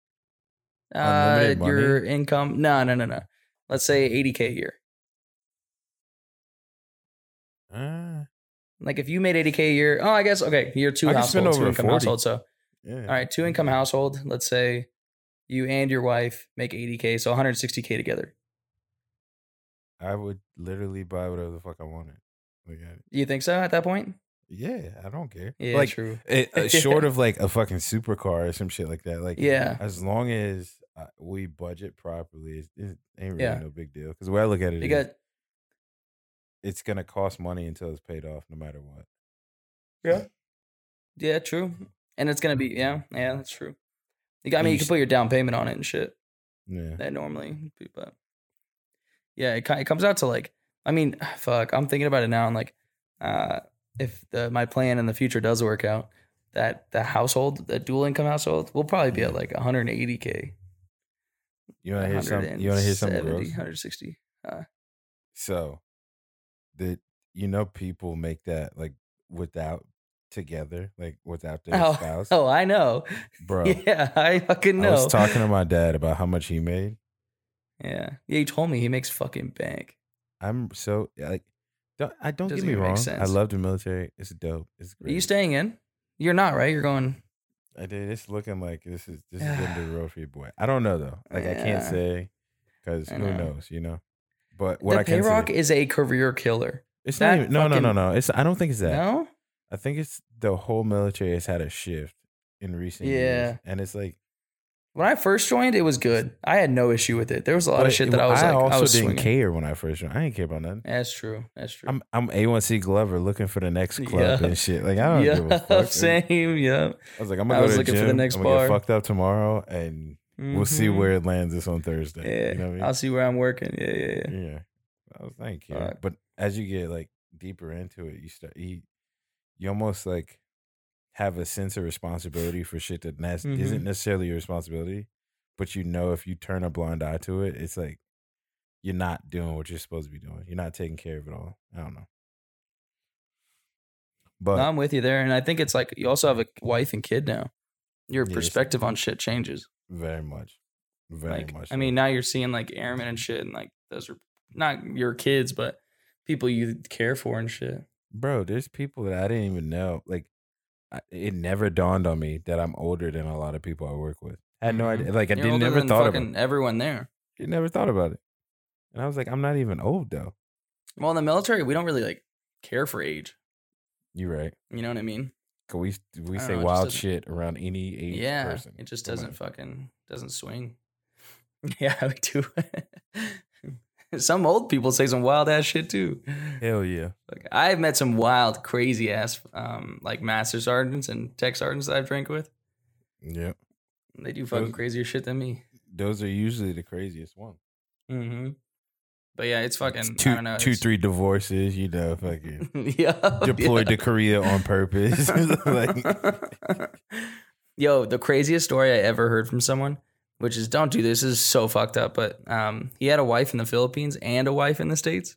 Uh, Unlimited your income? No, no, no, no. Let's say 80K a year. Ah, Like if you made 80K a year, oh, I guess, okay, you're two I households, two income 40. household. So, yeah. all right, two income household. Let's say you and your wife make 80K, so 160K together. I would literally buy whatever the fuck I wanted. You think so at that point? Yeah, I don't care. Yeah, like true. it, uh, short of like a fucking supercar or some shit like that. Like, Yeah. as long as uh, we budget properly, it, it ain't really Yeah. no big deal. Because the way I look at it You is, got, it's gonna cost money until it's paid off, no matter what. yeah, yeah, true. And it's going to be, yeah, yeah, that's true. You got, I mean, you you can put your down payment on it and shit. Yeah. that normally but yeah, it, ki- it comes out to like, I mean, fuck, I'm thinking about it now and like, uh, if the, my plan in the future does work out, that the household, the dual income household, will probably be at mm. like 180k. You wanna hear something? You wanna hear something 170, gross? 160. Uh. So, the you know people make that like without together, like without their Oh, spouse, oh, I know. bro. Yeah, I fucking know. I was talking to my dad about how much he made. yeah, yeah. He told me he makes fucking bank. I'm so like, don't, I don't Doesn't get me wrong. I love the military. It's dope. It's great. Are you staying in? You're not right. You're going. I did. It's looking like this is this is gonna be real for your boy. I don't know though. Like I can't say because who know. knows, you know. But what the I can pay rock say, is a career killer. it's that not even, no, no, no, no. It's I don't think it's that. No. I think it's the whole military has had a shift in recent Yeah. years, and it's like When I first joined, it was good. I had no issue with it. There was a lot but of shit it- that I was like, also I was didn't swinging. care when I first joined. I didn't care about nothing. That's true. That's true. I'm I'm A1C Glover looking for the next club Yeah. and shit. Like I don't yeah, give a fuck. same. Yeah. I was like, I'm gonna I go was to the looking gym. for the next I'm gonna bar. get fucked up tomorrow, and we'll see Mhm. where it lands us on Thursday. Yeah, You know what I mean? I'll see where I'm working. Yeah, yeah, yeah. Yeah. I was thank you. Fuck. But as you get like deeper into it, you start you you almost like have a sense of responsibility for shit that ne- Mhm. isn't necessarily your responsibility, but you know if you turn a blind eye to it, it's like you're not doing what you're supposed to be doing. You're not taking care of it all. I don't know. But No, I'm with you there, and I think it's like you also have a wife and kid now. Your Yes. perspective on shit changes. very much, very like, much. I so. mean, now you're seeing like airmen and shit, and like those are not your kids, but people you care for and shit. bro, there's people that I didn't even know. Like, it never dawned on me that I'm older than a lot of people I work with. I had no Mhm. idea. Like, I You're didn't never thought about. fucking everyone there. it. Never thought about it. And I was like, I'm not even old though. Well, in the military, we don't really like care for age. You're right. You know what I mean? 'Cause we we say know, wild shit around any age yeah, person. it just doesn't fucking doesn't swing. yeah, we do. some old people say some wild ass shit too. Hell yeah. Like I've met some wild, crazy ass um like master sergeants and tech sergeants that I've drank with. Yeah. They do fucking Those- crazier shit than me. Those are usually the craziest ones. Mm-hmm. But yeah, it's fucking two, I don't know. two, it's- three divorces. You know, fucking yeah, deployed yeah. to Korea on purpose. like, Yo, the craziest story I ever heard from someone, which is don't do this, this is so fucked up. But um, he had a wife in the Philippines and a wife in the states,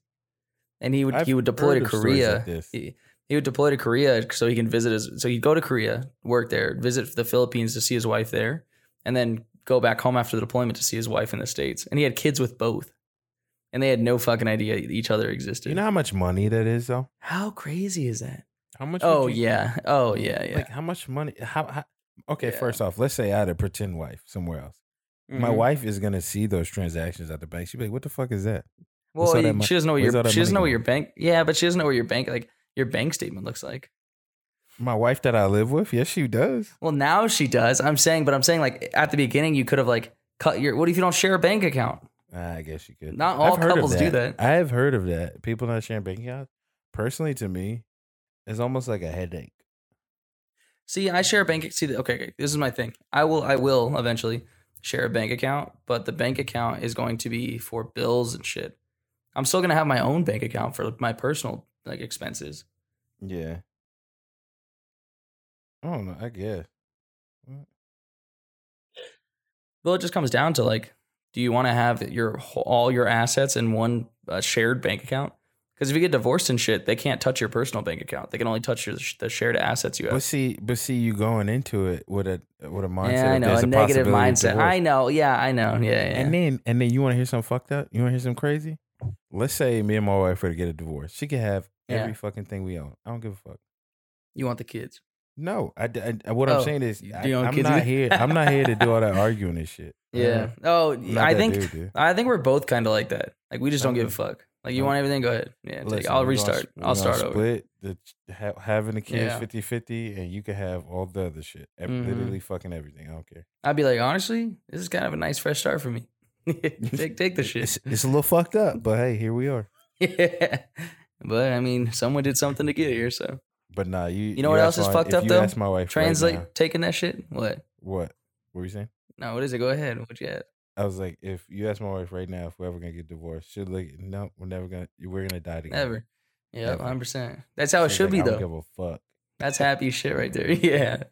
and he would I've he would deploy to Korea. like he, he would deploy to Korea so he can visit his. So he'd go to Korea, work there, visit the Philippines to see his wife there, and then go back home after the deployment to see his wife in the states. And he had kids with both, and they had no fucking idea each other existed. you know how much money that is, though. how crazy is that? How much? Oh yeah, oh yeah, yeah. Like how much money? How? how okay, Yeah. first off, let's say I had a pretend wife somewhere else. My Mhm. wife is gonna see those transactions at the bank. She'd be like, "What the fuck is that?" Well, that she doesn't know what your she doesn't know what your bank. Yeah, but she doesn't know what your bank like your bank statement looks like. My wife that I live with, yes, she does. Well, now she does. I'm saying, but I'm saying like at the beginning you could have like cut your. What if you don't share a bank account? I guess you could. Not all I've heard of couples do that. I have heard of that. People not sharing bank accounts. Personally, to me, it's almost like a headache. See, I share a bank. See, okay, okay, this is my thing. I will, I will eventually share a bank account, but the bank account is going to be for bills and shit. I'm still gonna have my own bank account for my personal like expenses. Yeah. I don't know. I guess. Well, it just comes down to like, do you want to have your all your assets in one uh, shared bank account? Because if you get divorced and shit, they can't touch your personal bank account. They can only touch your, the shared assets you have. But see, but see, you going into it with a with a mindset. Yeah, I know there's a negative mindset. I know. Yeah, I know. Yeah, yeah. And then and then you want to hear something fucked up? You want to hear something crazy? Let's say me and my wife were to get a divorce. She could have Yeah. every fucking thing we own. I don't give a fuck. you want the kids? No, I, I- uh, what Oh, I'm saying is you- I, you am not here. I'm not here to do all that arguing and shit. Yeah. Oh, I'm not I think dude, dude. I think we're both kind of like that. Like we just don't give a uh-huh. fuck. Like you want everything, go ahead. Yeah, take, Listen, I'll gonna restart. we're I'll gonna start over. Split the ha- having the kids Yeah. 50 50 and you can have all the other shit. Mhm. Literally fucking everything. I don't care. I'd be like, honestly, this is kind of a nice fresh start for me. take take the shit. It's, it's a little fucked up, but hey, here we are. yeah. But I mean, someone did something to get here, so But nah, you You know what else is my- fucked up, you though? ask my wife right translate now- taking that shit. What? what? What were you saying? No, what is it? Go ahead. What you had? I was like, if you ask my wife right now if we're ever gonna get divorced, she'll like, No, we're never gonna. We're gonna die together. Never. Yeah, hundred percent. That's how it She's should like, be I don't though. give a fuck. That's happy shit right there. Yeah.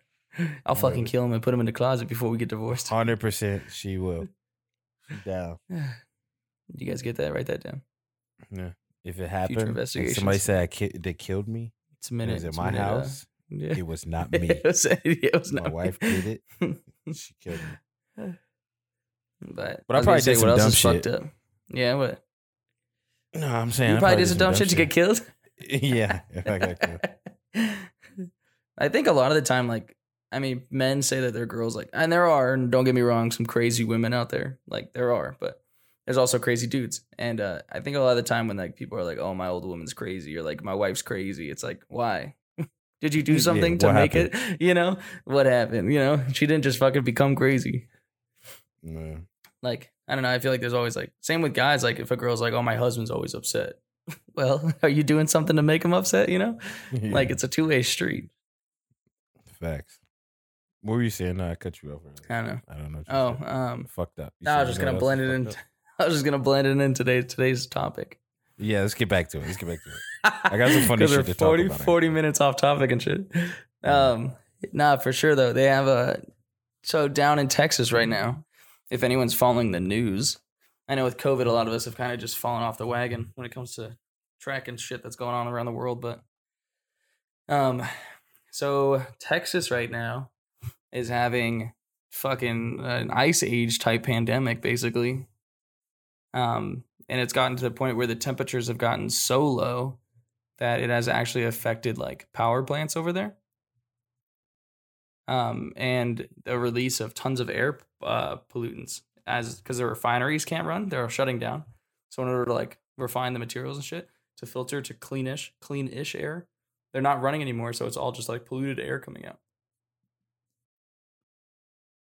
I'll fucking kill him and put him in the closet before we get divorced. Hundred percent, she will. She down. You guys get that? Write that down. Yeah. If it happened, and somebody said I ki- they killed me, It's a it minute. was at my minute, uh, house. yeah. It was not me. it was, it was my wife me. did it. She killed me. But, But I was probably gonna say, did some what else dumb is shit. fucked up? Yeah, what? No, I'm saying You I probably did some dumb shit to get killed. yeah, if I got killed. I think a lot of the time, like, I mean, men say that they're girls, like, and there are, and don't get me wrong, some crazy women out there, like, there are, but there's also crazy dudes. And uh, I think a lot of the time when like people are like, "Oh, my old woman's crazy," or like, "My wife's crazy," it's like, why? Did you do Yeah, something to what make it? You know what happened? You know, she didn't just fucking become crazy. No. Like, I don't know. I feel like there's always like, same with guys. Like, if a girl's like, "Oh, my husband's always upset," well, are you doing something to make him upset? You know, like it's a two way street. facts. What were you saying? No, I cut you off. earlier. I don't know. I don't know. Oh, said. um, fucked up. You no, I was just gonna blend it in. up? I was just gonna blend it in today today's topic. Yeah, let's get back to it. Let's get back to it. I got some funny shit to talk 40, about, 40 minutes off topic and shit. Yeah. Um, nah, for sure though. They have a so down in Texas right now. If anyone's following the news, I know with COVID, a lot of us have kind of just fallen off the wagon when it comes to tracking shit that's going on around the world. But um, so Texas right now is having fucking an ice age type pandemic, basically. Um, and it's gotten to the point where the temperatures have gotten so low that it has actually affected like power plants over there. Um, and the release of tons of air uh, pollutants as because the refineries can't run, they're shutting down. So in order to like refine the materials and shit to filter to cleanish, clean-ish air, they're not running anymore. So it's all just like polluted air coming out.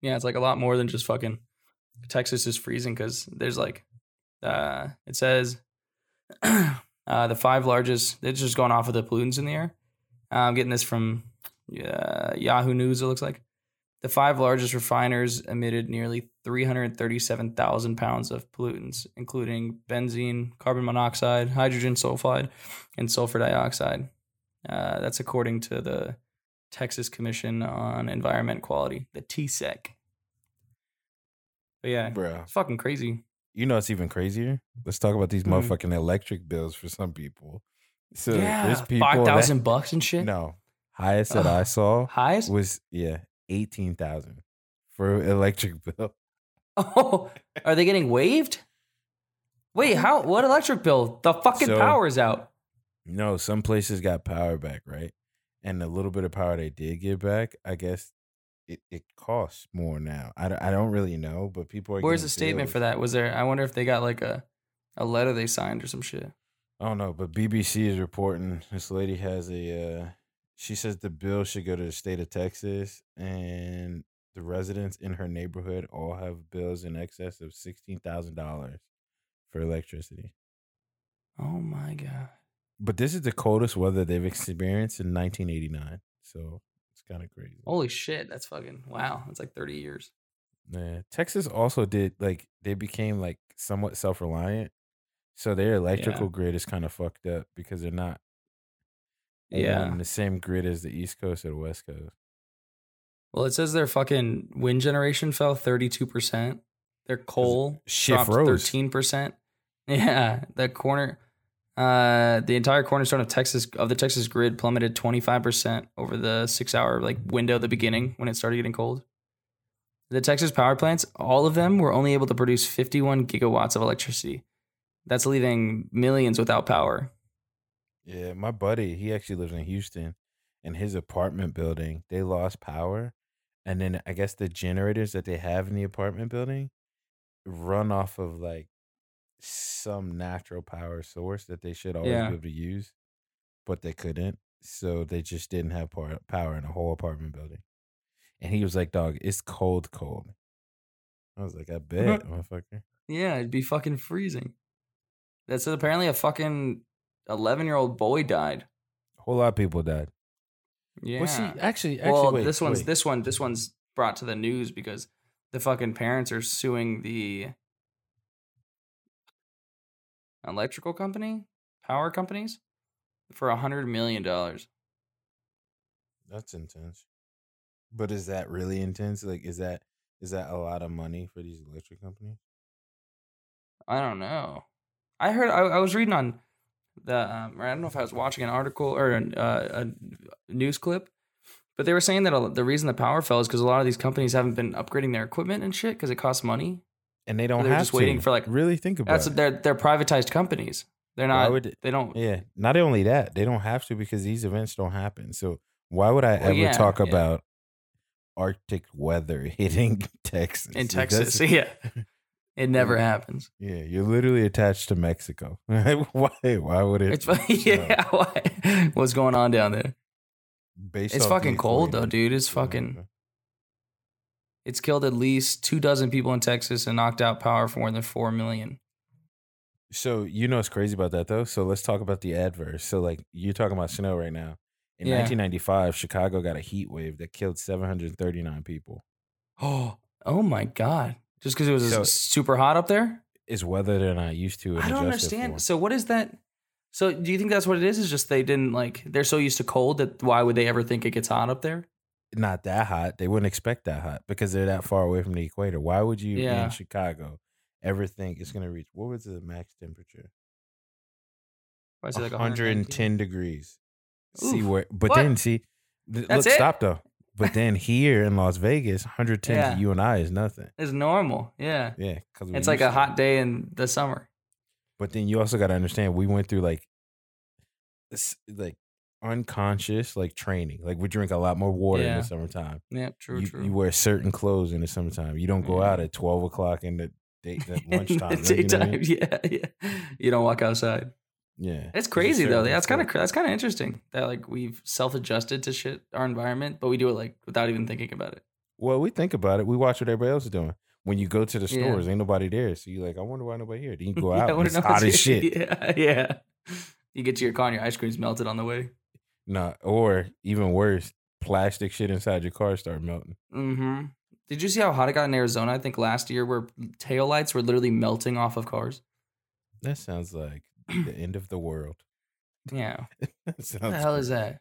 Yeah, it's like a lot more than just fucking Texas is freezing because there's like uh, it says uh, the five largest. It's just going off of the pollutants in the air. Uh, I'm getting this from uh, Yahoo News. It looks like the five largest refiners emitted nearly 337,000 pounds of pollutants, including benzene, carbon monoxide, hydrogen sulfide, and sulfur dioxide. Uh, that's according to the Texas Commission on Environment Quality, the TSEC. But yeah, Bro, it's fucking crazy. you know it's even crazier. Let's talk about these Mhm. motherfucking electric bills for some people. So yeah, there's people five thousand bucks and shit. No, highest that I saw Highs? was yeah eighteen thousand for electric bill. Oh, are they getting waived? Wait, how? What electric bill? The fucking So- power's out. No, some places got power back, right? And the little bit of power they did get back, I guess it, it costs more now. I, don't- I don't really know, but people are. Where's the statement bills. for that? Was there? I wonder if they got like a a letter they signed or some shit. I don't know, but BBC is reporting this lady has a. Uh, she says the bill should go to the state of Texas, and the residents in her neighborhood all have bills in excess of sixteen thousand dollars for electricity. Oh my god. But this is the coldest weather they've experienced in 1989, so it's kind of crazy. Holy shit, that's fucking wow. That's like 30 years. Yeah, Texas also did like they became like somewhat self reliant, so their electrical grid is kind of fucked up because they're not Yeah. on the same grid as the East Coast or the West Coast. Well, it says their fucking wind generation fell 32%. Their coal dropped rose. 13%. Yeah, the corner uh the entire cornerstone of Texas of the Texas grid plummeted 25% over the 6-hour like window at the beginning when it started getting cold. The Texas power plants, all of them were only able to produce 51 gigawatts of electricity. That's leaving millions without power. Yeah, my buddy, he actually lives in Houston, and his apartment building they lost power, and then I guess the generators that they have in the apartment building run off of like some natural power source that they should always Yeah. be able to use, but they couldn't, so they just didn't have power power in the whole apartment building. And he was like, "Dog, it's cold, cold." I was like, "I bet, motherfucker." Yeah, it'd be fucking freezing. That's apparently a fucking 11-year-old boy died. A whole lot of people died. Yeah. Well, actually, actually, well, wait, this one's wait. this one this one's brought to the news because the fucking parents are suing the electrical company, power companies, for a hundred million dollars. That's intense. But is that really intense? Like, is that is that a lot of money for these electric companies? I don't know. I heard I, I was reading on the um, or I don't know if I was watching an article or an, uh, a news clip, but they were saying that a, the reason the power fell is because a lot of these companies haven't been upgrading their equipment and shit because it costs money. And they don't They're have just to. waiting for, like- really think about That's it. they're they're privatized companies. They're not. would- they don't. Yeah, not only that, they don't have to because these events don't happen. So why would I Well, ever yeah, talk yeah. about Arctic weather hitting Texas? in Texas. Yeah, it never Yeah. happens. Yeah, you're literally attached to Mexico. why? Why would it? It's fu- yeah. Why? What's going on down there? based It's fucking cold though, dude. It's fucking. It's killed at least two dozen people in Texas and knocked out power for more than four million. So you know what's crazy about that though? So let's talk about the adverse. So like you're talking about snow right now. In Yeah. 1995, Chicago got a heat wave that killed 739 people. Oh, oh my god! Just because it was So- super hot up there. It's weather they're not used to. And I don't adjusted understand. for. So what is that? So do you think that's what it is? Is just they didn't like they're so used to cold that why would they ever think it gets hot up there? not that hot. They wouldn't expect that hot because they're that far away from the equator. Why would you Yeah. in Chicago ever think it's gonna reach what was the max temperature? Why is it like 110 degrees. See Oof. where but What? then see th- That's look it? stop though. But then here in Las Vegas, 110 Yeah. to you and I is nothing. It's normal. Yeah. Yeah, because It's like a hot day in the summer. But then you also got to understand we went through like this like unconscious like training. Like we drink a lot more water in the summertime. Yeah, true, you, true. you wear certain clothes in the summertime. You don't go Yeah. out mm-hmm. at 12 o'clock in the day at In lunchtime. the like, you know I daytime, mean? yeah, yeah. You don't walk outside. Yeah. It's crazy though. That's kind of that's kind of interesting that like we've self-adjusted to shit our environment, but we do it like without even thinking about it. Well, we think about it. We watch what everybody else is doing. When you go to the Yeah. stores, ain't nobody there. So you're like, I wonder why nobody here. Then you go out, and it's hot as shit. Yeah, yeah. You get to your car and your ice cream's melted on the way. Nah, or even worse, plastic shit inside your car start melting. Mm-hmm. Did you see how hot it got in Arizona? I think last year, where taillights were literally melting off of cars. That sounds like the end of the world. Yeah. What the hell is that?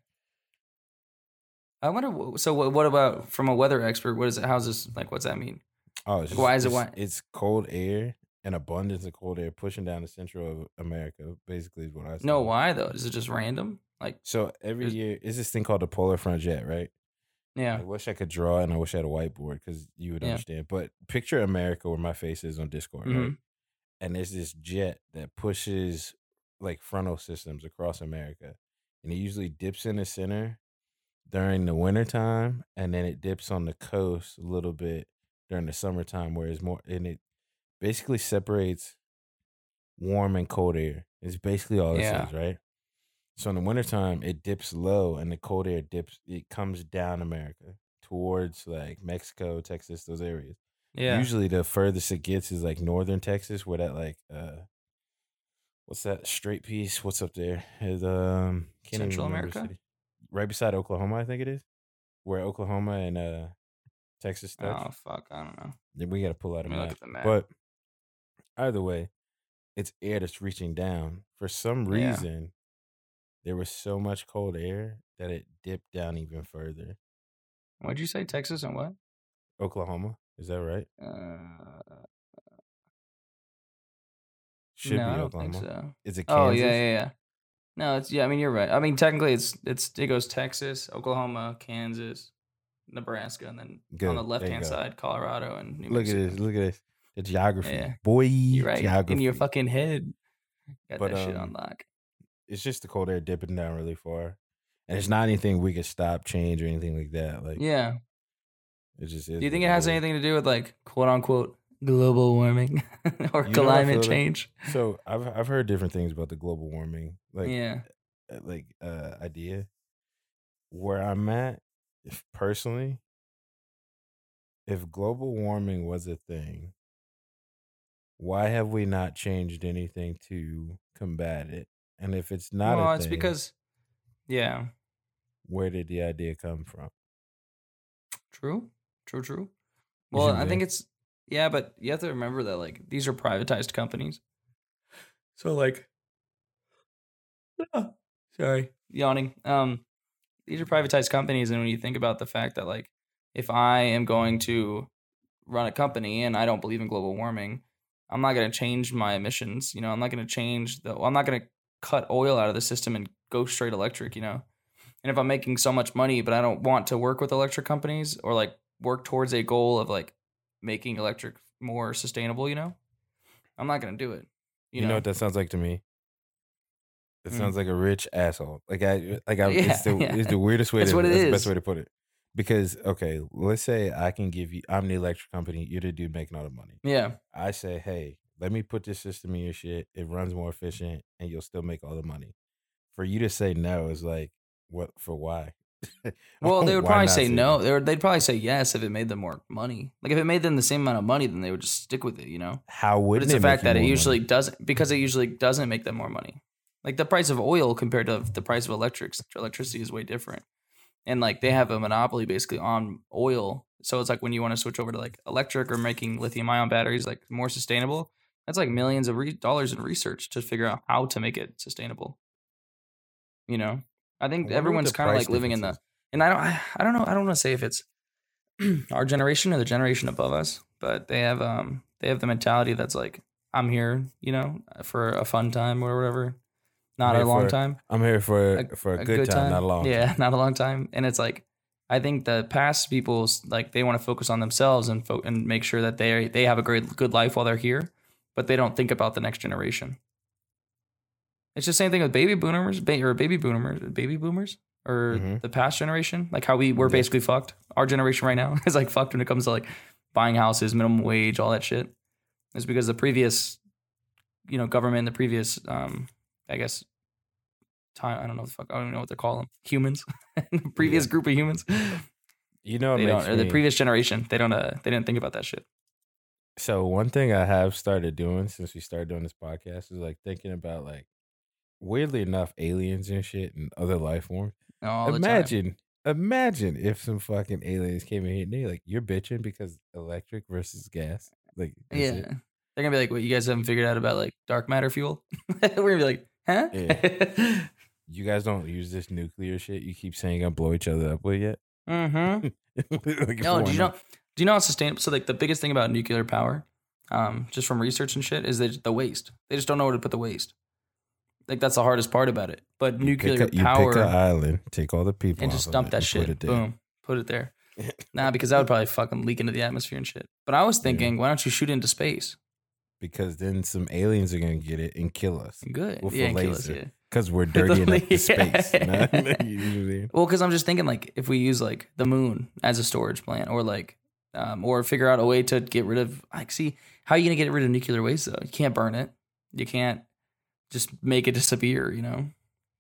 I wonder. So, what, what about from a weather expert? What is it? How's this like? What's that mean? Oh, it's Why is it why- It's cold air, an abundance of cold air pushing down the central of America. Basically, is what I. No, why though? Is it just random? Like, So every year is this thing called the polar front jet, right? yeah, I wish I could draw and I wish I had a whiteboard because you would Yeah. understand. But picture America where my face is on Discord, right? Mm-hmm. And there's this jet that pushes like frontal systems across America. And it usually dips in the center during the wintertime and then it dips on the coast a little bit during the summertime where it's more and it basically separates warm and cold air. It's basically all this Yeah. is, right? So in the wintertime, it dips low and the cold air dips, it comes down America towards like Mexico, Texas, those areas. Yeah. Usually the furthest it gets is like northern Texas, where that like uh what's that straight piece? What's up there? Is um Central America? city. Right beside Oklahoma, I think it is. Where Oklahoma and uh Texas touch. Oh fuck, I don't know. Then we gotta pull out a me look map. at the map. But either way, it's air that's reaching down. For some Yeah. reason, there was so much cold air that it dipped down even further. What'd you say? Texas and what? Oklahoma, is that right? Uh, Should no, be I don't Oklahoma. think so. Is it Kansas? Oh yeah, yeah, yeah. No, it's yeah. I mean, you're right. I mean, technically, it's it's it goes Texas, Oklahoma, Kansas, Nebraska, and then on the left hand side, Colorado and New Look at this. Look at this. The geography. Yeah. Boy, You're right. geography. In your fucking head, got But, that shit um, on lock. it's just the cold air dipping down really far. And it's not anything we could stop, change, or anything like that. Like Yeah. It just is. Do you think it has anything to do with like quote unquote global warming or You climate feel like- change? So I've I've heard different things about the global warming. Like yeah. uh, like uh idea where i'm at if personally if global warming was a thing why have we not changed anything to combat it and if it's not well, it's thing because yeah, where did the idea come from true, true, true. Well, I think it's yeah, but you have to remember that like these are privatized companies. So like, sorry, yawning. Um, these are privatized companies, and when you think about the fact that like, if I am going to run a company and I don't believe in global warming, I'm not going to change my emissions. You know, I'm not going to change the. I'm not going to cut oil out of the system and go straight electric. You know, and if I'm making so much money, but I don't want to work with electric companies or like work towards a goal of like making electric more sustainable, you know, I'm not to do it. you, You, know? what that sounds like to me it Mm. sounds like a rich asshole like i like i Yeah, it's, the, yeah. it's the weirdest way That's to what it that's the best way to put it because okay let's say i can give you i'm the electric company you're the dude making all the money Yeah. I say, hey, let me put this system in your shit. It runs more efficient and you'll still make all the money. For you to say no is like, what for why? Well, they would probably say no. They would, they'd probably say yes if it made them more money. Like if it made them the same amount of money, then they would just stick with it, you know. How But would it's the fact that it usually doesn't because it usually doesn't make them more money. Like the price of oil compared to the price of electrics, electricity is way different. And like they have a monopoly basically on oil. So it's like when you want to switch over to like electric or making lithium ion batteries like more sustainable, that's like millions of re- dollars in research to figure out how to make it sustainable. You know, I think what everyone's kind of like living in the and I don't I, I don't know I don't want to say if it's our generation or the generation above us, but they have um they have the mentality that's like I'm here, you know, for a fun time or whatever, not a long for- time. I'm here for A- for a, good, time, not a long. yeah, time. not a long time. And it's like I think the past people's like they want to focus on themselves and fo- and make sure that they they have a great good life while they're here, but they don't think about the next generation. It's the same thing with baby boomers, ba- or baby boomers, baby boomers, or Mhm. the past generation. Like how we we're Yeah. basically fucked. Our generation right now is like fucked when it comes to like buying houses, minimum wage, all that shit. It's because the previous, you know, government, the previous, um, I guess, time. I don't know the fuck. I don't even know what they call them. Humans, the previous group of humans. You know, what They makes don't, or the me- previous generation. They don't. Uh, they didn't think about that shit. So one thing I have started doing since we started doing this podcast is like thinking about like weirdly enough aliens and shit and other life forms. All imagine, imagine if some fucking aliens came in here and they like you're bitching because electric versus gas. Like Yeah. it. They're gonna be like, "What you guys haven't figured out about like dark matter fuel?" We're gonna be like, "Huh?" you guys don't use this nuclear shit. You keep saying you're gonna blow each other up with yet? mm-hmm. Like, No, do you know? Do you know how sustainable? So like the biggest thing about nuclear power, um, just from research and shit, is that the waste. They just don't know where to put the waste. Like that's the hardest part about it. But You pick nuclear a- you power pick an island, take all the people, and just dump that shit. Put. Boom, put it there. nah, because that would probably fucking leak into the atmosphere and shit. But I was thinking, why don't you shoot into space? because then some aliens are gonna get it and kill us Good. With a yeah, and kill us, yeah. because we're dirty enough to space. You know what I mean? You know what I mean? Well, because I'm just thinking like if we use like the moon as a storage plant, or like, um, or figure out a way to get rid of like, see how are you gonna get rid of nuclear waste though? You can't burn it. You can't just make it disappear. You know.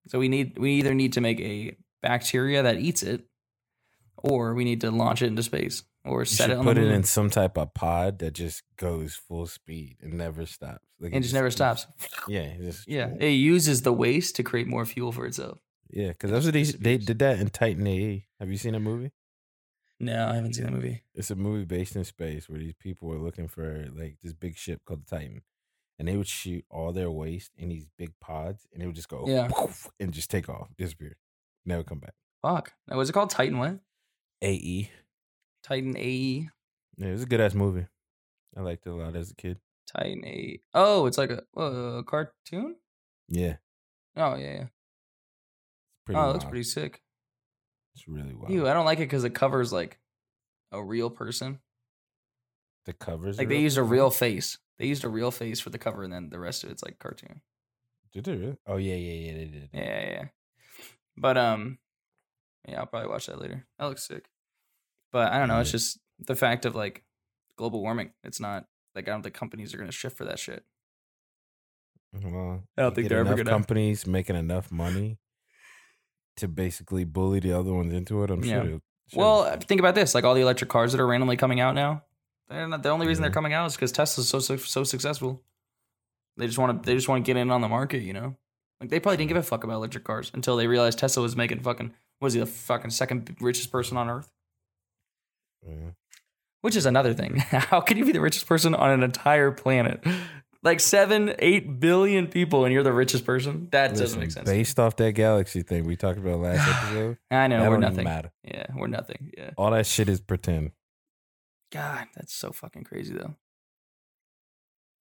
So we need we either need to make a bacteria that eats it, or we need to launch it into space, or You set it on put it in some type of pod that just goes full speed and never stops. Like it and just never stops. Yeah, it just, Yeah, it uses the waste to create more fuel for itself. yeah. Because that's what they they did that in Titan AE. Have you seen that movie? No, I haven't seen that movie. It's a movie based in space where these people were looking for like this big ship called the Titan, and they would shoot all their waste in these big pods, and it would just go Yeah. and just take off, disappear, never come back. Fuck. Now, was it called Titan? What? AE. Titan AE. Yeah, it was a good ass movie. I liked it a lot as a kid. Titan AE. Oh, it's like a, uh, cartoon. Yeah, Oh yeah, yeah. pretty. oh, it looks pretty sick. It's really wild. Ew, I don't like it because it covers like a real person. the covers, Like they up used a real face. They used a real face for the cover, and then the rest of it's like cartoon. Did they really? Oh yeah, yeah, yeah. They did. Yeah, yeah. yeah. But um, yeah, I'll probably watch that later. That looks sick. But I don't know. It's just the fact of like global warming. It's not like I don't think companies are gonna shift for that shit. Well, I don't think they're ever gonna- companies making enough money to basically bully the other ones into it. I'm Yeah. sure. Well, uh, think about this: like all the electric cars that are randomly coming out now. They're not the only reason they're coming out is because Tesla's so so so successful. They just want to they just want to get in on the market, you know. Like they probably didn't give a fuck about electric cars until they realized Tesla was making fucking was he the fucking second richest person on earth? Yeah. Which is another thing. How can you be the richest person on an entire planet? Like seven, eight billion people, and you're the richest person? That doesn't make sense. Based off that galaxy thing we talked about last episode, I know we're nothing. matter. Yeah, we're nothing. Yeah. All that shit is pretend. God, that's so fucking crazy though.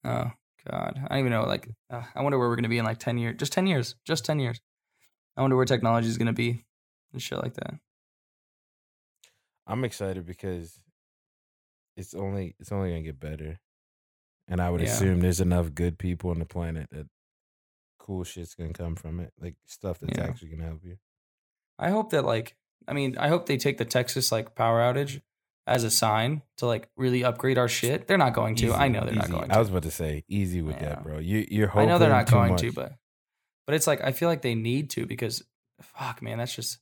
Oh God, I don't even know. Like, uh, I wonder where we're gonna be in like ten years. Just ten years. Just ten years. I wonder where technology is gonna be and shit like that. I'm excited because it's only it's only gonna get better, and I would Yeah. assume there's enough good people on the planet that cool shit's gonna come from it, like stuff that's Yeah. actually gonna help you. I hope that like, I mean, I hope they take the Texas like power outage as a sign to like really upgrade our shit. They're not going to. I know they're not going to. I was about to say easy with Yeah. that, bro. You you're I know they're not going to, but but it's like I feel like they need to because fuck man, that's just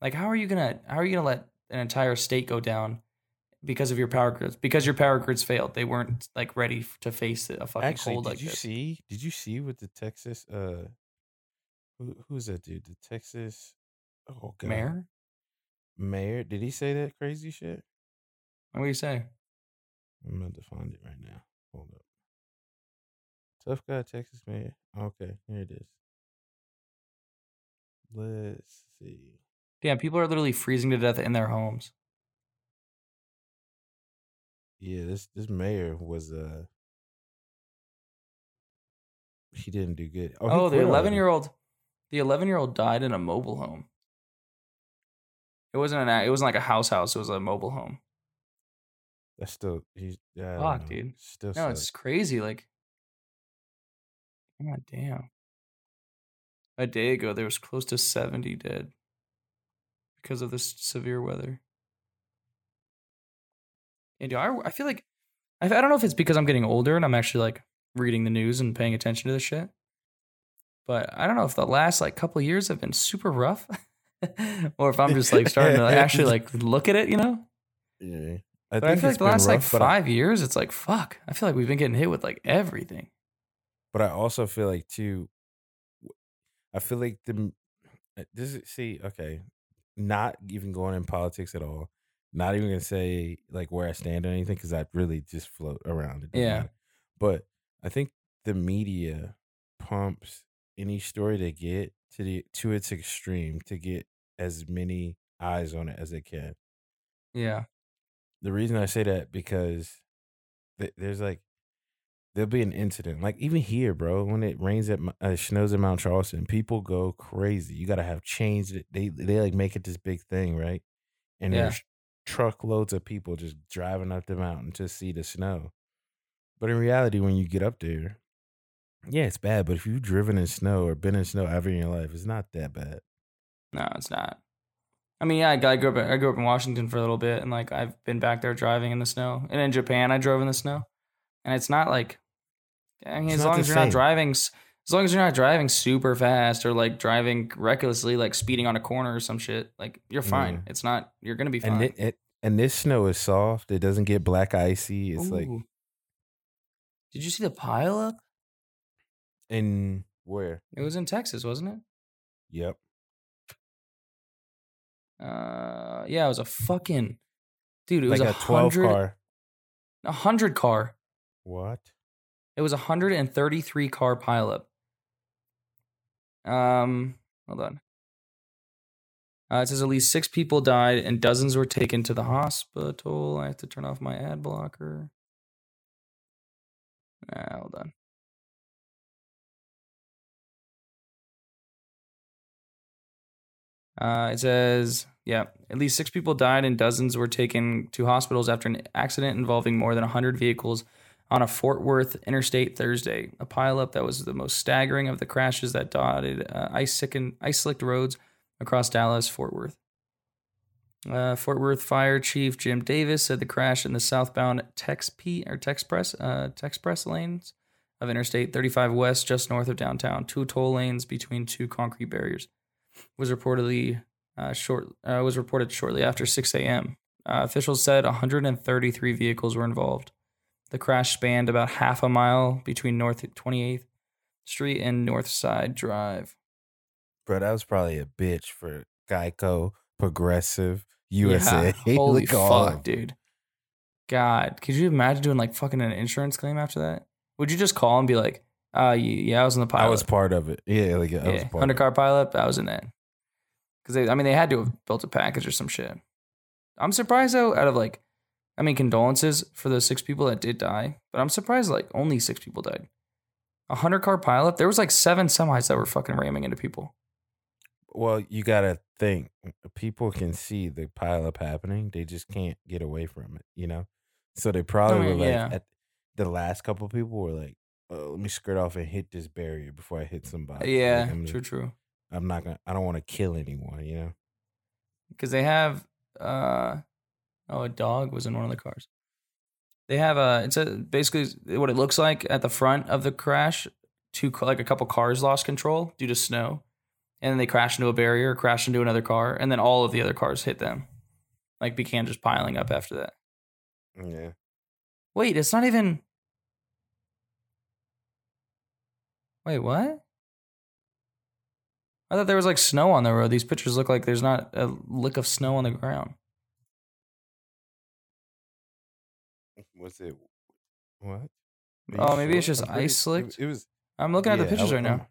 like how are you gonna how are you gonna let an entire state go down because of your power grids because your power grids failed. They weren't like ready to face a fucking Actually, cold did like you this. see? Did you see what the Texas? Uh, who who's that dude? The Texas. Oh god, Mayor? Mayor. Did he say that crazy shit? What do you say? I'm about to find it right now. Hold up. Tough guy, Texas mayor. Okay, here it is. Let's see. Damn, people are literally freezing to death in their homes. Yeah, this this mayor was uh he didn't do good. Oh, he the eleven year old, the eleven year old died in a mobile home. It wasn't an. It wasn't like a house house. It was a mobile home. That's still he's yeah, Fuck, dude. Still No, sucks. it's crazy. Like, god damn. A day ago, there was close to seventy dead because of this severe weather. And dude, I, I feel like I, I don't know if it's because I'm getting older and I'm actually like reading the news and paying attention to this shit. But I don't know if the last like couple years have been super rough, or if I'm just like starting to actually like look at it, you know. yeah. I But I, think feel like the last like rough, I- five years, it's like fuck. I feel like we've been getting hit with like everything. But I also feel like too. I feel like the uh, this is see okay, not even going in politics at all. Not even gonna say like where I stand or anything because I really just float around. It Yeah. matter. But I think the media pumps any story they get to the to its extreme to get as many eyes on it as they can. Yeah. The reason I say that because th- there's like there'll be an incident like even here, bro. When it rains at uh, snows at Mount Charleston, people go crazy. You got to have chains. They they like make it this big thing, right? And Yeah. there's truckloads of people just driving up the mountain to see the snow. But in reality, when you get up there, yeah, it's bad. But if you've driven in snow or been in snow ever in your life, it's not that bad. No, it's not. I mean, yeah, I grew up. I grew up in Washington for a little bit, and like I've been back there driving in the snow. And in Japan, I drove in the snow, and it's not like. I mean, It's as long as you're not driving, as long as you're not driving super fast or like driving recklessly, like speeding on a corner or some shit, like you're mm-hmm. fine. Yeah. It's not. You're gonna be fine. And it, it and this snow is soft. It doesn't get black icy. It's like, did you see the pile up? in where? It was in Texas, wasn't it? Yep. Uh, yeah, it was a fucking dude. It was like a a twelve hundred, car. a hundred car. What? It was a 133 car pileup. Um, hold on. Uh, it says at least six people died and dozens were taken to the hospital. I have to turn off my ad blocker. Ah, hold on. Uh, it says, yeah, at least six people died and dozens were taken to hospitals after an accident involving more than 100 vehicles on a Fort Worth interstate Thursday. A pileup that was the most staggering of the crashes that dotted uh, ice-sickened, ice-slicked roads across Dallas, Fort Worth. Uh, Fort Worth Fire Chief Jim Davis said the crash in the southbound Texp or Texpress uh, Texpress lanes of Interstate 35 West, just north of downtown, two toll lanes between two concrete barriers, was reportedly uh, short uh, was reported shortly after 6 a.m. Uh, officials said 133 vehicles were involved. The crash spanned about half a mile between North 28th Street and North Side Drive. Bro, that was probably a bitch for Geico, Progressive, USA. Yeah, holy Look at all of fuck, dude. God, could you imagine doing like fucking an insurance claim after that? Would you just call and be like, uh, yeah, I was in the pilot. I was part of it. Yeah, like I was part under of car pilot. I was in that. Because I mean, they had to have built a package or some shit. I'm surprised though. Out of like, I mean, condolences for the six people that did die, but I'm surprised like only six people died. A hundred car pilot. There was like seven semis that were fucking ramming into people. Well, you gotta think. People can see the pileup happening. They just can't get away from it, you know? So they probably mean, were like yeah. at the last couple people were like, oh, let me skirt off and hit this barrier before I hit somebody. yeah, Like, I'm, true, true. I'm not gonna I don't wanna kill anyone, you know? because they have uh oh a dog was in one of the cars they have a it's a basically what it looks like at the front of the crash two like a couple cars lost control due to snow and then they crashed into a barrier crashed into another car and then all of the other cars hit them like began just piling up after that Yeah. wait it's not even wait what i thought there was like snow on the road these pictures look like there's not a lick of snow on the ground Was it what? Are Oh, maybe it's just I'm ice slicked? It, was I'm looking at the yeah, I pictures right now. I'm-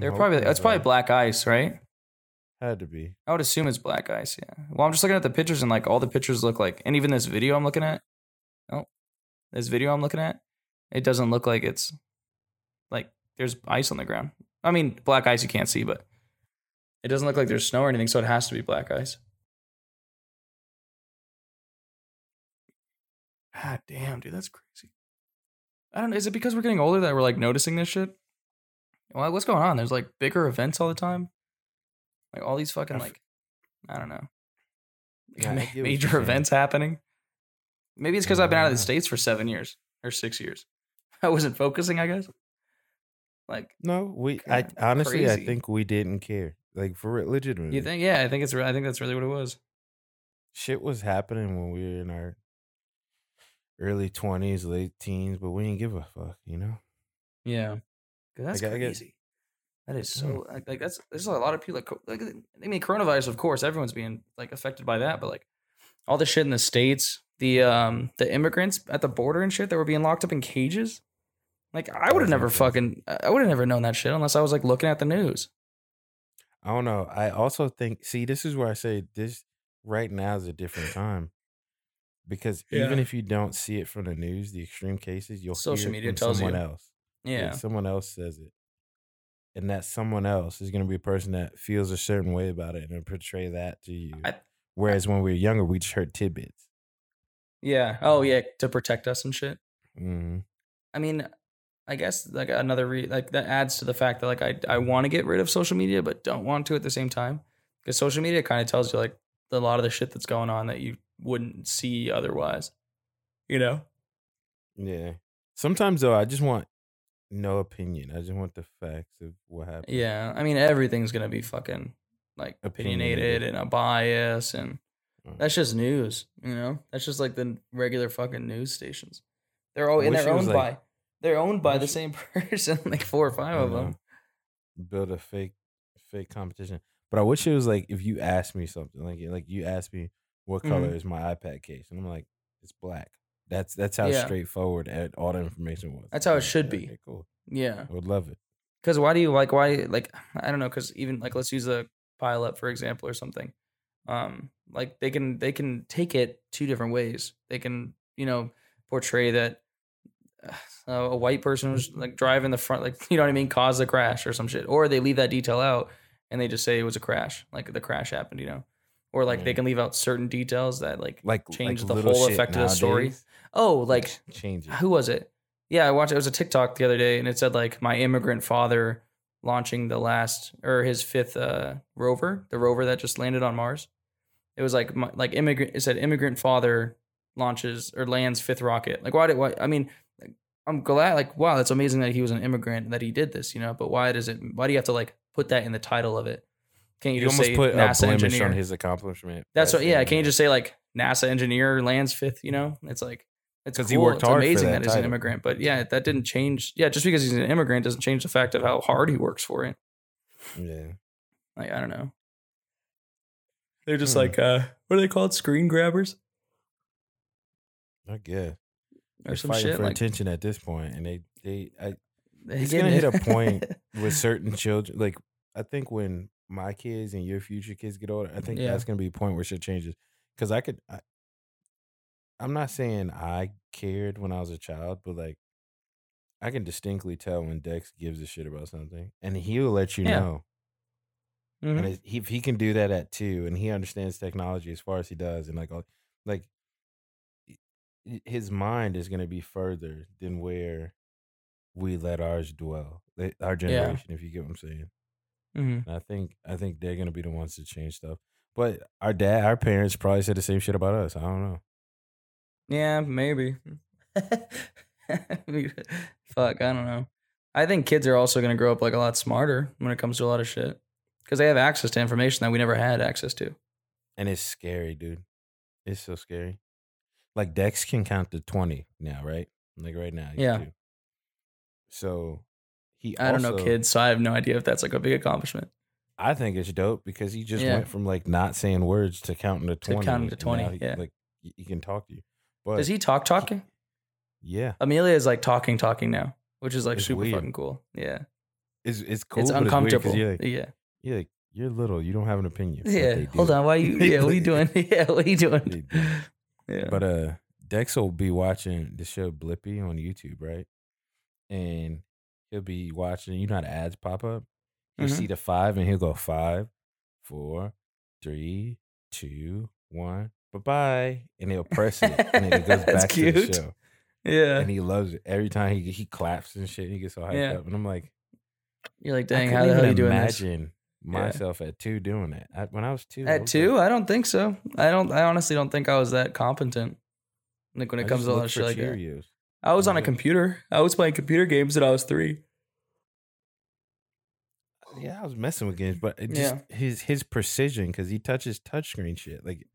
They're probably it's probably black ice, right? Had to be. I would assume it's black ice. Yeah. Well, I'm just looking at the pictures and like all the pictures look like, and even this video I'm looking at. Oh, this video I'm looking at, it doesn't look like it's like there's ice on the ground. I mean, black ice you can't see, but it doesn't look like there's snow or anything, so it has to be black ice. God damn, dude, that's crazy. I don't know. Is it because we're getting older that we're like noticing this shit? Well, what's going on? There's like bigger events all the time. Like all these fucking like, I don't know, Yeah, I ma- get what major saying. events happening. Maybe it's because I've been out of the states for seven years or six years. I wasn't focusing, I guess. Like No, we. I honestly, I think we didn't care. Like for real, legitimately, you think? Yeah, I think it's. I think that's really what it was. shit was happening when we were in our early twenties, late teens, but we didn't give a fuck. You know. Yeah, that's Like, crazy. That is so like, like that's there's a lot of people like, like I mean coronavirus of course everyone's being like affected by that but like all the shit in the states the um the immigrants at the border and shit that were being locked up in cages like I would have never fucking I would have never known that shit unless I was like looking at the news I don't know. I also think. See, this is where I say this right now is a different time. Because even if you don't see it from the news, the extreme cases, you'll Social hear it media from tells someone you. else. yeah someone else says it. And that someone else is going to be a person that feels a certain way about it and portray that to you. I- Whereas when we were younger, we just heard tidbits. yeah oh yeah to protect us and shit hmm I mean, I guess like another re- like that adds to the fact that like I I want to get rid of social media but don't want to at the same time because social media kind of tells you like a lot of the shit that's going on that you wouldn't see otherwise. You know? Yeah. Sometimes though, I just want no opinion. I just want the facts of what happened. Yeah. I mean, everything's gonna be fucking like opinionated, Opinionated. and a bias, and Mm. that's just news. You know, that's just like the regular fucking news stations. They're all I and wish they're it was owned like- they're owned by the same person, like four or five of them. Build a fake, fake competition. But I wish it was like if you asked me something, like like you asked me what Mhm. color is my iPad case, and I'm like, it's black. That's that's how Yeah. straightforward and all the information was. That's how it should be. Okay, cool. Yeah. I would love it. Because why do you like why like I don't know because even like let's use a pile up for example or something, um like they can they can take it two different ways. They can you know portray that a white person was like driving the front like you know what I mean caused the crash or some shit, or they leave that detail out and they just say it was a crash like the crash happened you know, or like they can leave out certain details that like Like change like the whole effect of the story. oh like change who was it? Yeah, I watched it was a TikTok the other day and it said like my immigrant father launching the last or his fifth uh rover, the rover that just landed on Mars. It was like my, like immigrant it said immigrant father launches or lands fifth rocket. Like why did why I mean I'm glad like wow, that's amazing that he was an immigrant and that he did this, you know, but why does it why do you have to like put that in the title of it? Can't you, You just almost say put a NASA blemish engineer? on his accomplishment. That's by what yeah, saying can't you just say like NASA engineer lands fifth, you know? It's like it's 'Cause cool. he worked it's hard for amazing that that he's an immigrant. But yeah, that didn't change yeah, just because he's an immigrant doesn't change the fact of how hard he works for it. Yeah. Like I don't know. They're just Hmm. like uh what are they called? Screen grabbers? I guess. Or some fighting shit. for Like attention at this point, and they they I, it's gonna hit a point with certain children. Like I think when my kids and your future kids get older, I think Yeah. that's gonna be a point where shit changes. Because I could, I, I'm not saying I cared when I was a child, but like I can distinctly tell when Dex gives a shit about something, and he'll let you Yeah. know. Mhm. And if he can do that at two, and he understands technology as far as he does, and like all- like his mind is gonna be further than where we let ours dwell, our generation. If you get what I'm saying. Mhm. And I think I think they're gonna be the ones to change stuff. But our dad, our parents probably said the same shit about us. I don't know. Yeah, maybe. Fuck, I don't know. I think kids are also gonna grow up like a lot smarter when it comes to a lot of shit. Because they have access to information that we never had access to. And it's scary, dude. It's so scary. Like Dex can count to twenty now, right? Like right now. Yeah. do. So he I don't know kids, so I have no idea if that's like a big accomplishment. I think it's dope because he just Yeah. went from like not saying words to counting to twenty. To counting to 20, he- yeah. Like he, he can talk to you. But Does he talk talking? Yeah, Amelia is like talking talking now, which is like It's super weird. fucking cool. Yeah. it's it's cool. it's but weird 'cause uncomfortable. you're like, yeah. you're like You're little. You don't have an opinion. Yeah. Hold on. Why you? Yeah. What are you doing? Yeah. What are you doing? Yeah. But uh, Dex will be watching the show Blippi on YouTube, right? And he'll be watching. You know how the ads pop up. You Mhm. see the five, and he'll go five, four, three, two, one. Bye bye, and he'll press it, and then it goes back to the show. yeah. And he loves it every time he he claps and shit. And he gets so hyped Yeah. up, and I'm like, You're like, dang, how the hell are you doing this? Myself at two doing it. I, when I was two, I At was two, like, I don't think so. I don't. I honestly don't think I was that competent. Like when it I comes to all that shit like that. I was on a computer. I was playing computer games when I was three. Yeah, I was messing with games, but it just his his precision because he touches touchscreen shit. Like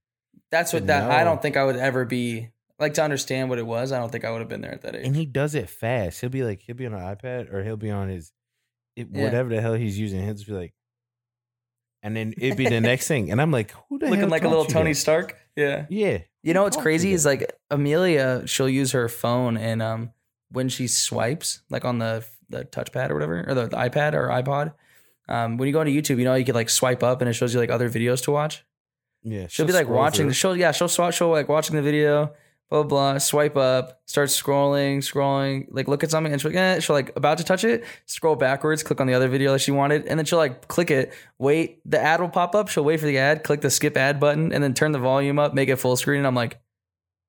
That's what that. I don't think I would ever be like to understand what it was. I don't think I would have been there at that age. and he does it fast. He'll be like, he'll be on an iPad or he'll be on his, it, Yeah. whatever the hell he's using. He'll just be like, and then it'd be the next thing, and I'm like, who the Looking hell like a little Tony that? Stark. Yeah. Yeah, You know what's crazy is like Amelia. She'll use her phone and um when she swipes like on the the touchpad or whatever or the, the iPad or iPod. Um, when you go into YouTube, you know you can like swipe up and it shows you like other videos to watch. yeah. She'll, be like scroll watching the through. show. Yeah, she'll swat. She'll like watching the video. Blah, blah blah. Swipe up. Start scrolling. Scrolling. Like look at something and she'll, like, eh, she'll like about to touch it. Scroll backwards. Click on the other video that she wanted, and then she'll like click it. Wait, the ad will pop up. She'll wait for the ad. Click the skip ad button, and then turn the volume up. Make it full screen. And I'm like,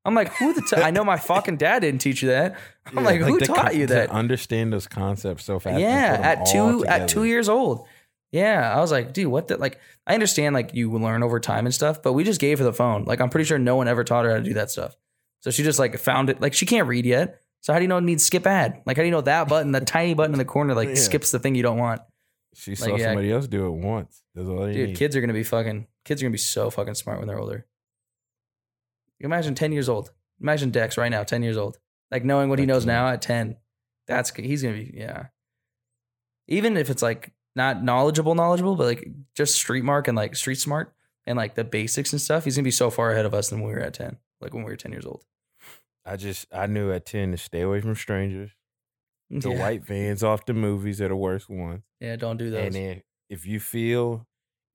I'm like, who the? T- I know my fucking dad didn't teach you that. I'm Yeah, like, who the taught con- you that? understand those concepts so fast. yeah, at two at two years old. Yeah, I was like, dude, what the like? I understand like you learn over time and stuff, but we just gave her the phone. Like, I'm pretty sure no one ever taught her how to do that stuff. So she just like found it. Like, she can't read yet. So how do you know it needs skip ad? Like, how do you know that button, the tiny button in the corner, like Yeah. skips the thing you don't want? She saw Like, yeah. somebody else do it once. That's all you Dude, need. kids are gonna be fucking. Kids are gonna be so fucking smart when they're older. You imagine ten years old. Imagine Dex right now, ten years old, like knowing what he knows now at ten. That's he's gonna be yeah. Even if it's like not knowledgeable, knowledgeable, but like just street mark and like street smart and like the basics and stuff, he's gonna be so far ahead of us than when we were at ten. Like when we were ten years old. I just I knew at ten to stay away from strangers. The yeah. white vans off the movies are the worst ones. yeah, don't do those. And then if you feel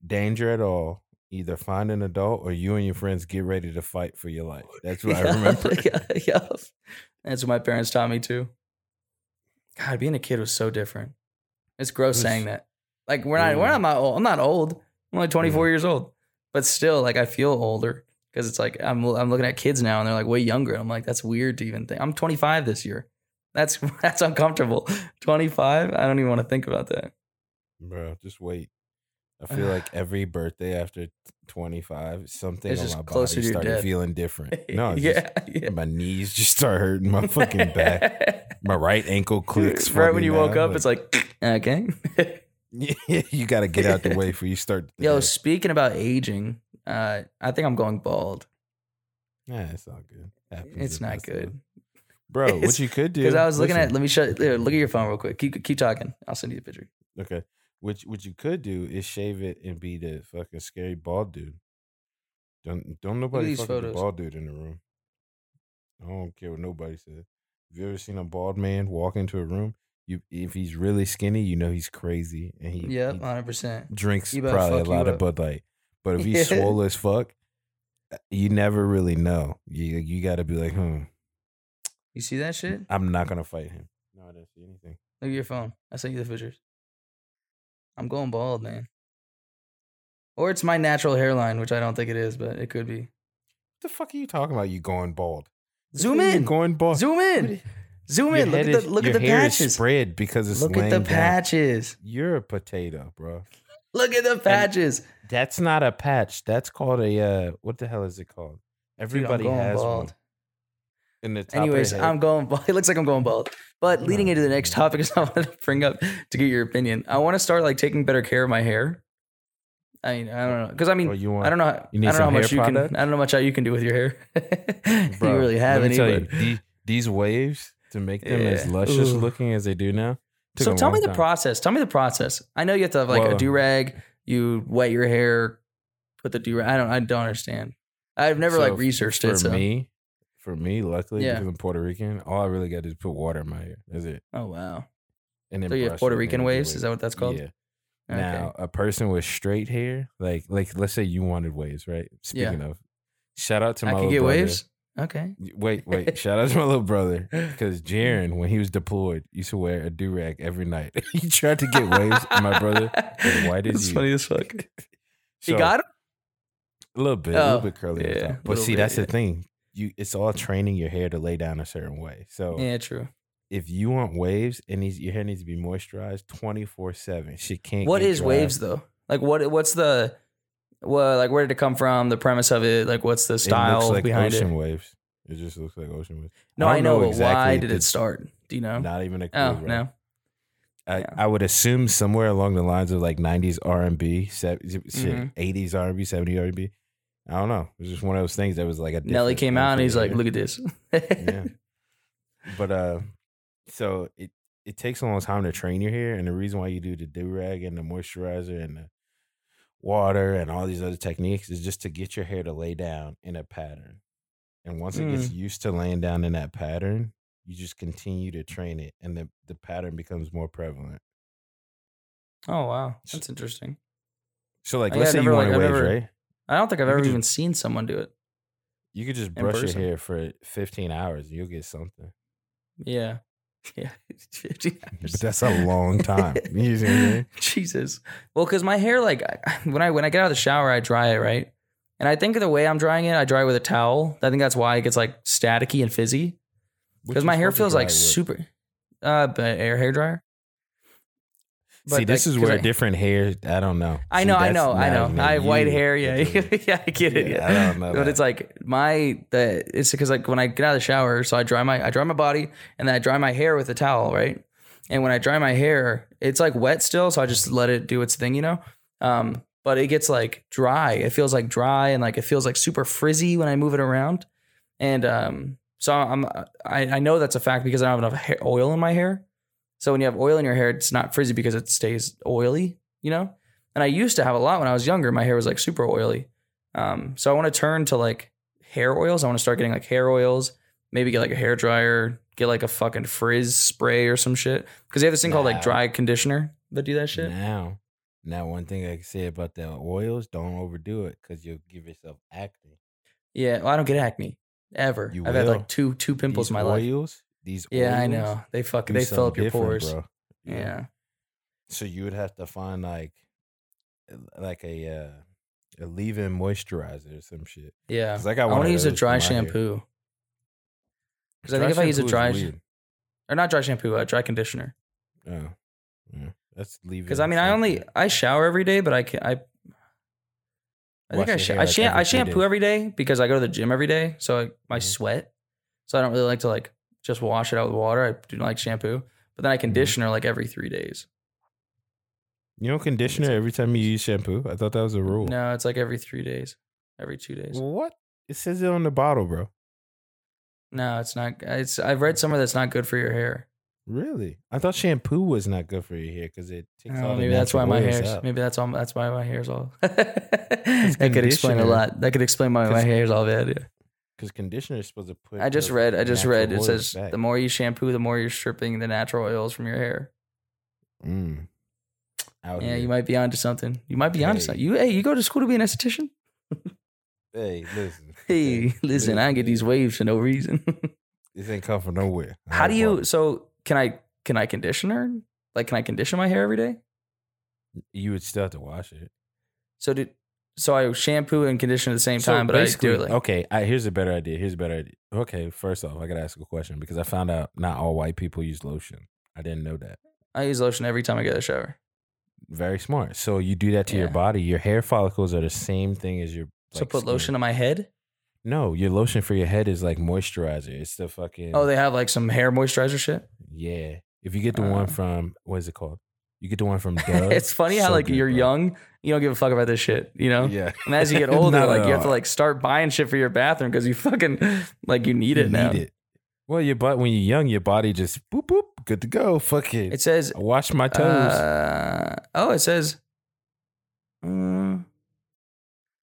danger at all, either find an adult or you and your friends get ready to fight for your life. That's what I remember. yeah, yeah. That's what my parents taught me too. God, being a kid was so different. It's gross It was- saying that. Like we're not, we're not, not old. I'm not old. I'm only 24 years old, but still, like I feel older because it's like I'm I'm looking at kids now and they're like way younger. And I'm like that's weird to even think. I'm 25 this year. That's that's uncomfortable. 25. I don't even want to think about that. Bro, just wait. I feel like every birthday after 25, something It's on my closer body started feeling different. No, it's just- yeah, yeah. my knees just start hurting my fucking back. My right ankle clicks. right when you woke now, up, it's like okay. you got to get out the way before you start. Yo, day. speaking about aging, uh, I think I'm going bald. yeah, it's all good. It's not good bro. It's- what you could do? because I was looking at. Let me show. Here, look at your phone real quick. Keep keep talking. I'll send you the picture. Okay, what what you could do is shave it and be the fucking scary bald dude. Don't don't nobody these fuck with the photos. bald dude in the room. I don't care what nobody says. Have you ever seen a bald man walk into a room? You if he's really skinny, you know he's crazy and he, Yep, hundred percent. drinks probably a lot of. Bud Light. But if he's swole as fuck, uh, you never really know. You you got to be like, hmm, You see that shit? I'm not gonna fight him. No, I didn't see anything. Look at your phone. I sent you the pictures. I'm going bald, man. Or it's my natural hairline, which I don't think it is, but it could be. What the fuck are you talking about? You going bald? Zoom You're in. Going bald. Zoom in. Zoom Your in. Look at is- the look at the hair is patches. spread because it's Look at the down. patches. You're a potato, bro. Look at the patches. That's not a patch. That's called a uh, what the hell is it called? Everybody going has bald. one. In the top Anyways. I'm going bald. It looks like I'm going bald. But leading into the next topic is I wanted to bring up to get your opinion. I want to start like taking better care of my hair. I mean, I don't know. Because I mean, Oh, you want? I don't know. How, you need I don't know how much hair you can. product? I don't know much how you can do with your hair. Bro, you really have any. you, these, these waves to make them as luscious Ooh. looking as they do now. Took So tell me the time. process. Tell me the process. I know you have to have like a do rag. You wet your hair, put the do rag. I don't. I don't understand. I've never So like researched for it. For me. For me, luckily, Yeah. because I'm Puerto Rican, all I really got to do is put water in my hair. That's it. Oh wow. And then So you have Puerto Rican waves. Is that what that's called? Yeah. Now, a person with straight hair, like like let's say you wanted waves, right? Speaking of, shout out to my I can get brother. waves. Okay. Wait, wait. Shout out to my little brother because Jaron, when he was deployed, used to wear a do rag every night. he tried to get waves, my brother white as It's you. funny as fuck. he got him. a little bit, a Oh, little bit curly. Oh, yeah, but see, bit, that's yeah. the thing. You, it's all training your hair to lay down a certain way. So Yeah, true. if you want waves, and your hair needs to be moisturized twenty four seven. She can't. What is dry. waves though? Like what? What's the? What like where did it come from? The premise of it? Like what's the It style looks like behind ocean it? waves. It just looks like ocean waves. No, I I know, know but why did it start? Do you know? Not even a clue. oh bro. no. I, Yeah. I would assume somewhere along the lines of like '90s R&B, se- shit, Mhm. '80s R&B, '70s R&B. I don't know. It was just one of those things that was like a. Nelly came out and he's like, "Look at this." yeah. But uh, so it it takes a long time to train your hair, and the reason why you do the do rag and the moisturizer and the water and all these other techniques is just to get your hair to lay down in a pattern. And once it gets mm. used to laying down in that pattern, you just continue to train it, and the the pattern becomes more prevalent. oh wow, that's interesting. So like, Oh, let's say never, you want I've waves, never- right? I don't think I've You ever even seen someone do it. You could just brush your hair for 15 hours and you'll get something. Yeah, yeah. 15 But that's a long time. You see I mean? Jesus. Well, because my hair, like I- when I when I get out of the shower, I dry it right, and I think the way I'm drying it, I dry it with a towel. I think that's why it gets like staticky and fizzy. What Because you my hair supposed to feels dry like it with? super. Uh, but air hair dryer. See, this like, is where I- different hair. I don't know. I See, know, I know, I know. I have white hair. Yeah, yeah, I get it. Yeah, Yeah, I don't know But that. it's like my the it's because like when I get out of the shower, so I dry my I dry my body and then I dry my hair with a towel, right? And when I dry my hair, it's like wet still, so I just let it do its thing, you know. Um, but it gets like dry. It feels like dry and like it feels like super frizzy when I move it around. And um, so I'm I, I know that's a fact because I don't have enough hair, oil in my hair. So when you have oil in your hair, it's not frizzy because it stays oily, you know. And I used to have a lot when I was younger. My hair was like super oily. Um, so I want to turn to like hair oils. I want to start getting like hair oils. Maybe get like a hair dryer. Get like a fucking frizz spray or some shit. Because they have this thing called like dry conditioner that do that shit. Now, now one thing I can say about the oils: don't overdo it because you'll give yourself acne. Yeah, well, I don't get acne ever. You I've had like two two pimples These in my life. These Yeah, I know. They fuck. They fill up your pores. bro. Yeah. So you would have to find like, like a uh, a leave-in moisturizer or some shit. yeah I I want to use a dry shampoo. Because I think if I use a dry, weird. or not dry shampoo, a dry conditioner. Oh, yeah. That's leave. Because I mean, I only I shower every day, but I can I. I Wash think I sh- hair, I, like, sham- every I shampoo every day because I go to the gym every day, so I, my Mhm. sweat. So I don't really like to like just wash it out with water. I do not like shampoo, but then I Mm-hmm. conditioner like every three days. You know, conditioner every time you use shampoo. I thought that was a rule. No, it's like every three days, every two days. What? It says it on the bottle, bro. No, it's not. It's I've read somewhere that's not good for your hair. Really? I thought shampoo was not good for your hair because it takes Oh, all the maybe that's why my hair's. out. Maybe that's all. That's why my hair's all. that could explain a lot. That could explain why my hair's all bad. Because conditioner is supposed to put. I just read. I just read. It says back. the more you shampoo, the more you're stripping the natural oils from your hair. Mm. Out Yeah, here. you might be onto something. You might be onto something. You hey, you go to school to be an esthetician? Hey, listen. Hey, listen, I get these waves for no reason. This ain't come from nowhere. I How do you? So can I? Can I conditioner? Like, can I condition my hair every day? You would still have to wash it. So did. So I shampoo and condition at the same So time, but I do basically- it like okay. I, here's a better idea. Here's a better idea. Okay, first off, I gotta ask a question because I found out not all white people use lotion. I didn't know that. I use lotion every time I get a shower. Very smart. So you do that to your body. Your hair follicles are the same thing as your. So put skin. lotion on my head. No, your lotion for your head is like moisturizer. It's the fucking. Oh, they have like some hair moisturizer shit. yeah. If you get the Uh. one from what is it called? You get the one from Dove. it's funny how so like good, you're bro. young, you don't give a fuck about this shit, you know. Yeah. And as you get older, Not like at you have to all. like start buying shit for your bathroom because you fucking like you need You it now. Need it. Well, your butt when you're young, your body just boop boop, good to go. Fuck it. It says I wash my toes. Uh, oh, it says. Mm,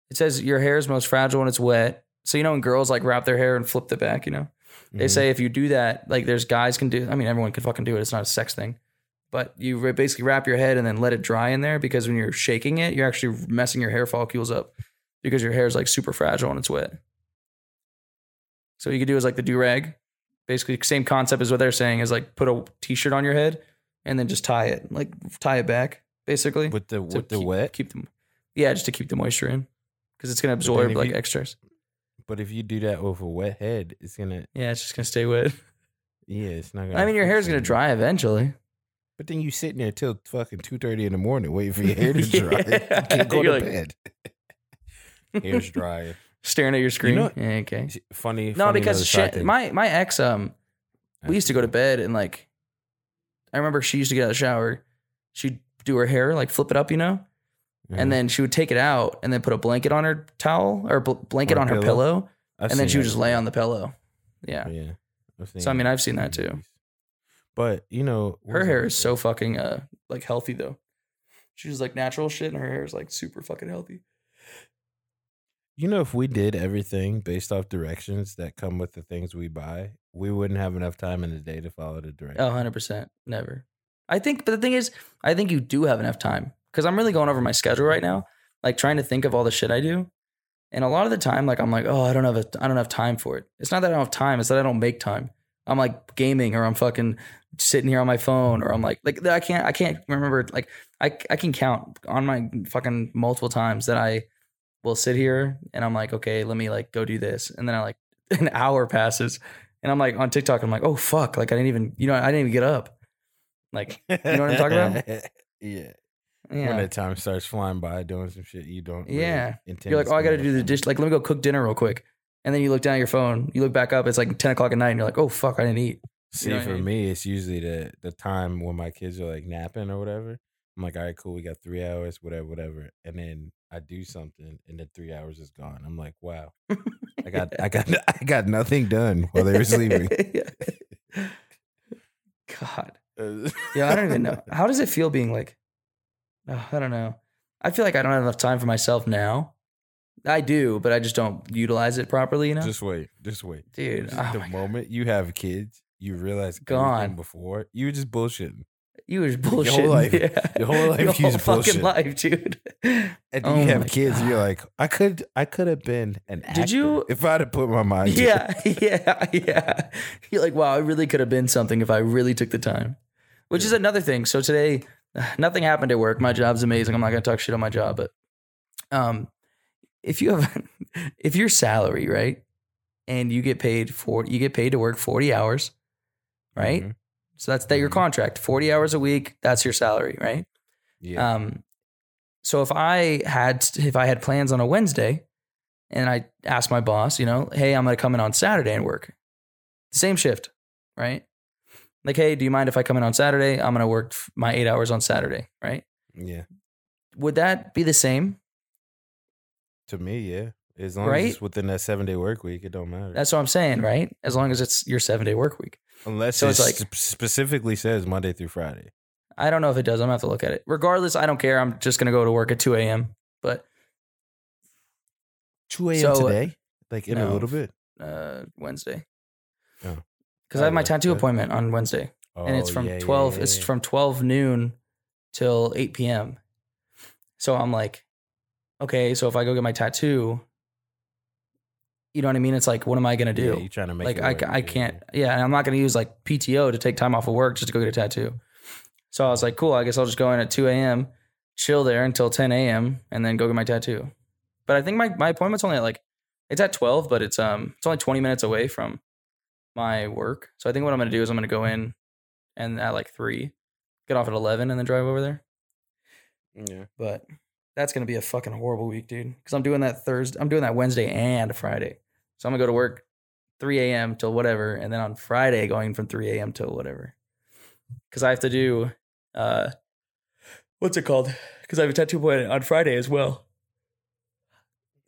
it says your hair is most fragile when it's wet. So you know when girls like wrap their hair and flip the back, you know they Mhm. say if you do that, like there's guys can do. I mean, everyone can fucking do it. It's not a sex thing. But you basically wrap your head and then let it dry in there because when you're shaking it, you're actually messing your hair follicles up because your hair is like super fragile when it's wet. So what you could do is like the do rag, basically same concept as what they're saying is like put a t-shirt on your head and then just tie it, like tie it back, basically. with the with the keep, wet. keep them, yeah, just to keep the moisture in because it's gonna absorb like you- extras. But if you do that with a wet head, it's gonna Yeah, it's just gonna stay wet. yeah, it's not gonna. I mean, your fix hair's gonna dry eventually. But then you sitting there till fucking two thirty in the morning waiting for your hair to dry. Yeah. You can't go to You're like- bed. Hair's dry. Staring at your screen. know- yeah, okay. Funny. No, funny because my my ex um we used to go to bed and like I remember she used to get out of the shower, she'd do her hair, like flip it up, you know, and then she would take it out and then put a blanket on her towel or bl- blanket Or on her pillow. pillow, I've and then she would that just lay on the pillow. Yeah, Yeah. So, I mean, I've seen that too. But you know, her hair is so fucking uh like healthy though. She's like natural shit, and her hair is like super fucking healthy. You know, if we did everything based off directions that come with the things we buy, we wouldn't have enough time in the day to follow the directions. Oh, 100%. Never. I think, but the thing is, I think you do have enough time because I'm really going over my schedule right now, like trying to think of all the shit I do. And a lot of the time, like I'm like, oh, I don't have a, I don't have time for it. It's not that I don't have time; it's that I don't make time. I'm like gaming, or I'm fucking sitting here on my phone, or I'm like, like I can't, I can't remember. Like I, I can count on my fucking multiple times that I will sit here and I'm like, okay, let me like go do this, and then I like an hour passes, and I'm like on TikTok, I'm like, oh fuck, like I didn't even, you know, I didn't even get up. Like, you know what I'm talking about? yeah. yeah. When that time starts flying by doing some shit you don't. really Yeah. intend You're like, oh, I got to do the dish. Like, let me go cook dinner real quick. And then you look down at your phone. You look back up. It's like 10 o'clock at night. And you're like, oh, fuck, I didn't eat. See, know what I for mean? me, it's usually the the time when my kids are like napping or whatever. I'm like, all right, cool, we got three hours, whatever, whatever. And then I do something, and the three hours is gone. I'm like, wow, I got, I got, I got nothing done while they were sleeping. God. Uh, yeah, I don't even know. How does it feel being like, oh, I don't know. I feel like I don't have enough time for myself now. I do, but I just don't utilize it properly, you know? Just wait, just wait, Dude, Just oh the my God. moment you have kids, you realize Gone. before you were just bullshitting, you was Your bullshit. whole life- Yeah. your whole life Your whole fucking bullshit. life, dude. and then Oh you have kids, you're like, I could, I could have been an actor Did you- if I'd have put my mind. to it." Yeah, yeah, yeah. You're like, wow, I really could have been something if I really took the time. Which is another thing. So today, nothing happened at work. My job's amazing. I'm not gonna talk shit on my job, but um, if you have, if your salary right, and you get paid for, you get paid to work 40 hours, right? Mhm. So that's that your Mhm. contract, 40 hours a week. That's your salary, right? Yeah. Um, so if I had if I had plans on a Wednesday, and I asked my boss, you know, hey, I'm gonna come in on Saturday and work, The same shift, right? Like, hey, do you mind if I come in on Saturday? I'm gonna work my eight hours on Saturday, right? yeah. Would that be the same? To me, yeah. As long as it's within that seven day work week, it don't matter. That's what I'm saying, right? As long as it's your seven day work week. Unless so it it's like- specifically says Monday through Friday. I don't know if it does. I'm gonna have to look at it. Regardless, I don't care. I'm just gonna go to work at 2 a.m. But 2 a.m. So, today? Like in a little bit. uh, Wednesday, Oh. because I have my Oh, tattoo okay. appointment on Wednesday. and it's Oh, from yeah, yeah, 12 yeah, it's from 12 noon till 8 p.m so i'm like okay so if i go get my tattoo you know what i mean it's like what am i gonna do? Yeah, do you trying to make like it I. I Yeah, can't yeah and i'm not gonna use like pto to take time off of work just to go get a tattoo so i was like cool i guess i'll just go in at 2 a.m chill there until 10 a.m and then go get my tattoo but i think my, my appointment's only at like it's at 12 but it's um it's only 20 minutes away from my work so i think what i'm gonna do is i'm gonna go in and at like 3 get off at 11 and then drive over there Yeah. but that's gonna be a fucking horrible week, dude. Because I'm doing that Thursday, I'm doing that Wednesday and Friday. So I'm gonna go to work 3 a.m. till whatever, and then on Friday going from 3 a.m. till whatever. Because I have to do, uh, what's it called? Because I have a tattoo appointment on Friday as well.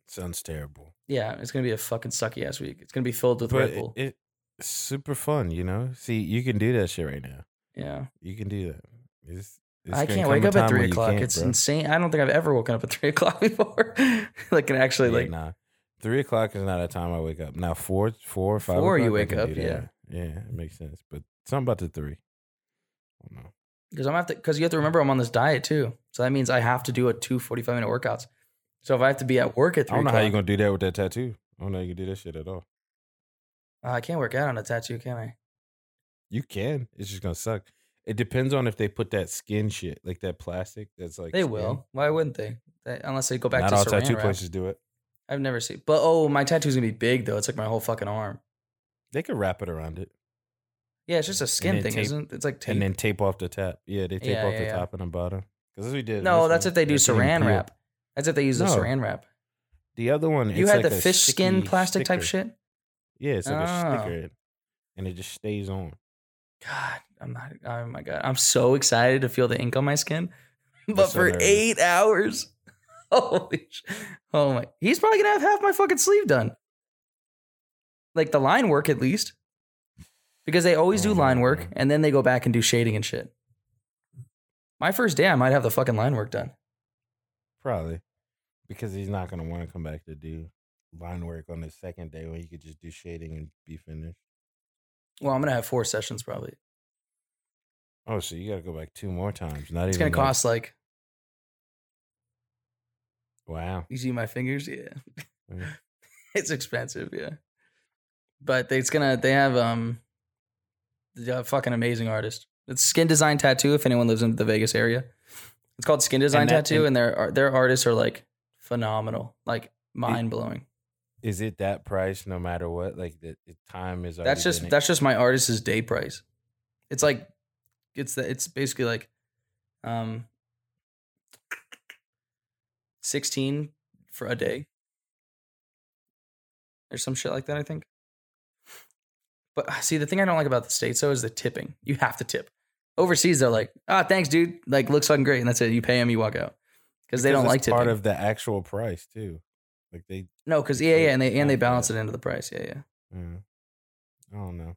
Sounds terrible. Yeah, it's gonna be a fucking sucky ass week. It's gonna be filled with But Red Bull. it- it's super fun, you know? See, you can do that shit right now. yeah, You can do that. It's, it's I can't wake up at three o'clock. It's bro. insane. I don't think I've ever woken up at three o'clock before. like, can actually Yeah, like nah. Three o'clock is not a time I wake up. Now four, four, five. Four you wake up, yeah, yeah, it makes sense. But something about the three. I don't know. because I'm have to because you have to remember I'm on this diet too. So that means I have to do a two 45 minute workouts. So if I have to be at work at three, I don't know how you're gonna do that with that tattoo. I don't know how you can do that shit at all. Uh, I can't work out on a tattoo, can I? You can. It's just gonna suck. It depends on if they put that skin shit, like that plastic that's like They skin. will. Why wouldn't they? They- unless they go back Not to all tattoo wrap. places do it. I've never seen. But oh, my tattoo's gonna be big though. It's like my whole fucking arm. They could wrap it around it Yeah, it's just a skin thing, tape- isn't it? It's like tape. and then tape off the top. Yeah, they tape Yeah, off yeah, the yeah. top and the bottom. Because we did. no, that's one. if they do didn't saran wrap. That's if they use the saran wrap. The other one, You had like the fish skin plastic type shit. Yeah, it's like Oh. a sticker, oh. and it just stays on. God, I'm not. Oh my god, I'm so excited to feel the ink on my skin, but That's for nervous. eight hours. Holy, sh- oh my! He's probably gonna have half my fucking sleeve done. Like the line work, at least, because they always do line work and then they go back and do shading and shit. My first day, I might have the fucking line work done. Probably because he's not gonna want to come back to do line work on the second day when he could just do shading and be finished. Well, I'm gonna have four sessions probably. Oh, so you got to go back two more times. Not It's even It's gonna like- cost like Wow. you see my fingers, yeah. Yeah. it's expensive, yeah. But it's gonna they have um a fucking amazing artist. It's Skin Design Tattoo. If anyone lives in the Vegas area, it's called Skin Design that- Tattoo, and- and their their artists are like phenomenal, like mind blowing. Is it that price no matter what? Like the, the time is. That's just that's just my artist's day price. It's like it's the, it's basically like um 16 for a day. There's some shit like that, I think. But uh, see, the thing I don't like about the states though is the tipping. You have to tip. Overseas, they're like, "Ah, thanks, dude. Like, looks fucking great," and that's it. You pay them, you walk out because they don't like tipping. part of the actual price too. Like they, no, because yeah, yeah, and they and they balance it into the price. Yeah, yeah. yeah. I don't know.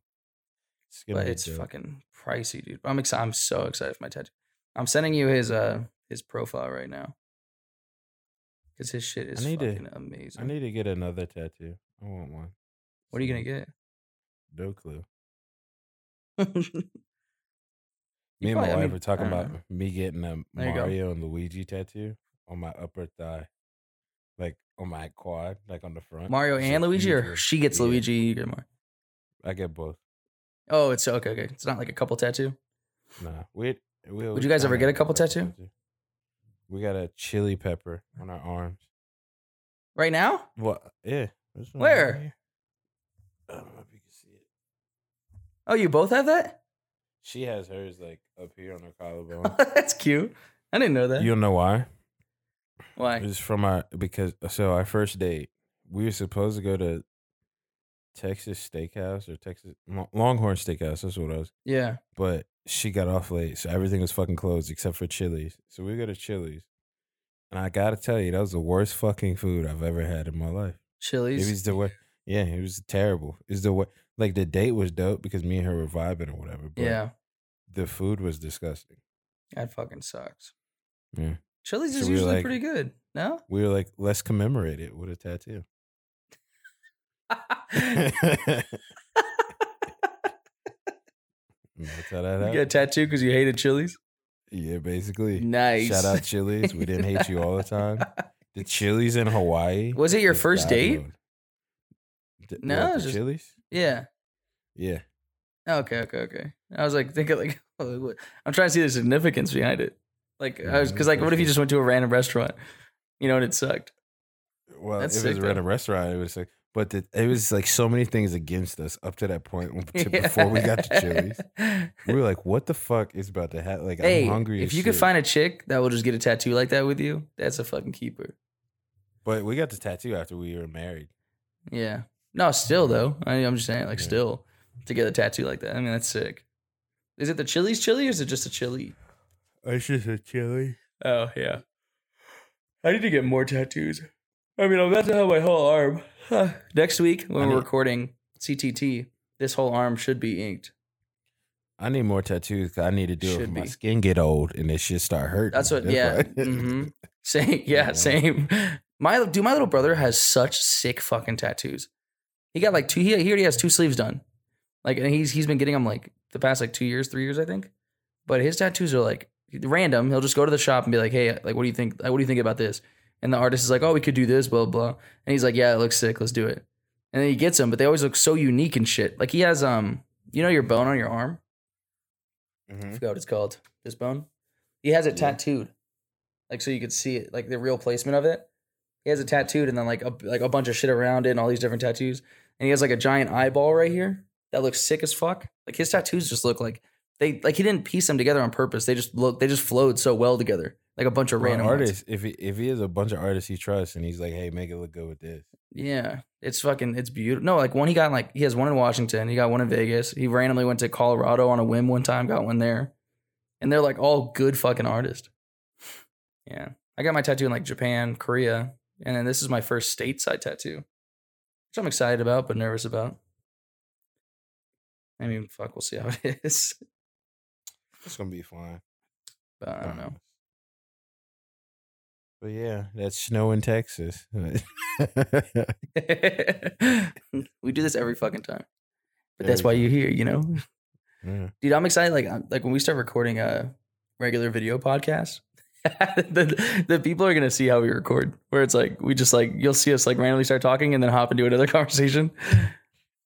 It's but it's dope. fucking pricey, dude. I'm excited. I'm so excited for my tattoo. I'm sending you his uh his profile right now because his shit is need to- fucking amazing. I need to get another tattoo. I want one. what are you gonna get? No clue. Me and my I wife mean, were talking uh-huh. about know. me getting a There. Mario and Luigi tattoo on my upper thigh, like on my quad, like on the front. Mario It's and Luigi, or she gets Yeah, Luigi, you get more. I get both. Oh, it's okay, okay. It's not like a couple tattoo. Nah, we. Would you guys ever get a couple got tattoo? We got a chili pepper on our arms. Right now? What? Yeah. Where? I don't know if you can see it. Oh, you both have that? She has hers like up here on her collarbone. That's cute. I didn't know that. you don't know why? Why? It's from our because so our first date, we were supposed to go to Texas Steakhouse or Texas Longhorn Steakhouse. That's what it was. Yeah. But she got off late, so everything was fucking closed except for Chili's. So we go to Chili's, and I gotta tell you, that was the worst fucking food I've ever had in my life. Chili's. It was the way, yeah, it was terrible. It's the way, like the date was dope because me and her were vibing or whatever. But yeah. the food was disgusting. That fucking sucks. Yeah, Chili's So is we usually like- pretty good. No? we were like, let's commemorate it with a tattoo. That's how that you happened. get a tattoo because you hated Chili's? Yeah, basically. Nice. Shout out Chili's. We didn't hate you all the time. The Chili's in Hawaii. Was it your first date? No, it the was just- Chili's. yeah. Yeah, Okay, okay, okay. I was like thinking like oh, what- I'm trying to see the significance behind it. Like I was because like what if you just went to a random restaurant, you know, and it sucked. well, That's if it was sick, at though. a random restaurant, it was like, but the, it was like so many things against us up to that point when- to- before we got to Chili's. We were like, what the fuck is about to happen? Like, hey, I'm hungry. if as you could find a chick that will just get a tattoo like that with you, that's a fucking keeper. but we got the tattoo after we were married. Yeah. No, still though. I, I'm just saying, like, Yeah. still to get a tattoo like that. I mean, that's sick. Is it the Chili's chili or is it just a chili? It's just a chili. Oh yeah. I need to get more tattoos. I mean, I'm about to have my whole arm. Next week when I we're need- recording CTT, this whole arm should be inked. I need more tattoos. 'cause I need to do it Should when my be. skin get old and this shit start hurting. That's what. yeah. why- hmm Same. Yeah. Yeah. Same. My dude, my little brother has such sick fucking tattoos. He got like two. He, he already has two sleeves done. Like, and he's he's been getting them like the past like two years, three years, I think. but his tattoos are like random. He'll just go to the shop and be like, "Hey, like, what do you think? Like, what do you think about this?" And the artist is like, "Oh, we could do this, blah blah." And he's like, "Yeah, it looks sick. Let's do it." And then he gets them, but they always look so unique and shit. Like he has um, you know, your bone on your arm. I Mhm. forgot what it's called. This bone. He has it Yeah. tattooed, like so you could see it, like the real placement of it. He has it tattooed, and then like a like a bunch of shit around it, and all these different tattoos. And he has like a giant eyeball right here that looks sick as fuck. Like his tattoos just look like they like he didn't piece them together on purpose. They just look they just flowed so well together, like a bunch of Well, random ones. artists. If he if he has a bunch of artists he trusts and he's like, hey, make it look good with this. Yeah, it's fucking it's beautiful. No, like one he got like he has one in Washington, he got one in Vegas. He randomly went to Colorado on a whim one time, got one there, and they're like all good fucking artists. Yeah, I got my tattoo in like Japan, Korea, and then this is my first stateside tattoo, which I'm excited about but nervous about. I mean, fuck, we'll see how it is. It's gonna be fine. But I don't know. But yeah, that's snow in Texas. we do this every fucking time, but that's why you're here, you know. Yeah. dude i'm excited like I'm- like when we start recording a regular video podcast the, the people are gonna see how we record where it's like we just like you'll see us like randomly start talking and then hop into another conversation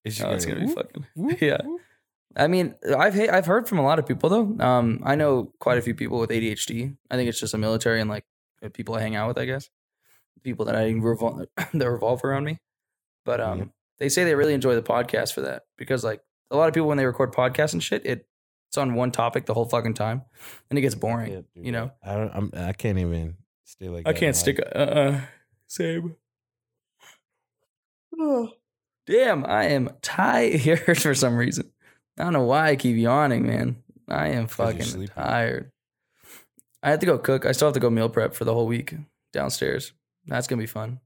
It's, oh, it's gonna be fucking whoop, yeah. whoop. i mean i've i've heard from a lot of people though um i know quite a few people with adhd i think it's just a military and like uh, people i hang out with i guess people that i revol- that revolve around me but um Yeah. they say they really enjoy the podcast for that because like a lot of people when they record podcasts and shit it it's on one topic the whole fucking time and it gets boring Yeah, dude, you know I don't. I'm, I can't even stay like. i can't stick life. uh uh same oh, damn i am tired for some reason i don't know why i keep yawning man i am fucking tired i have to go cook i still have to go meal prep for the whole week downstairs that's gonna be fun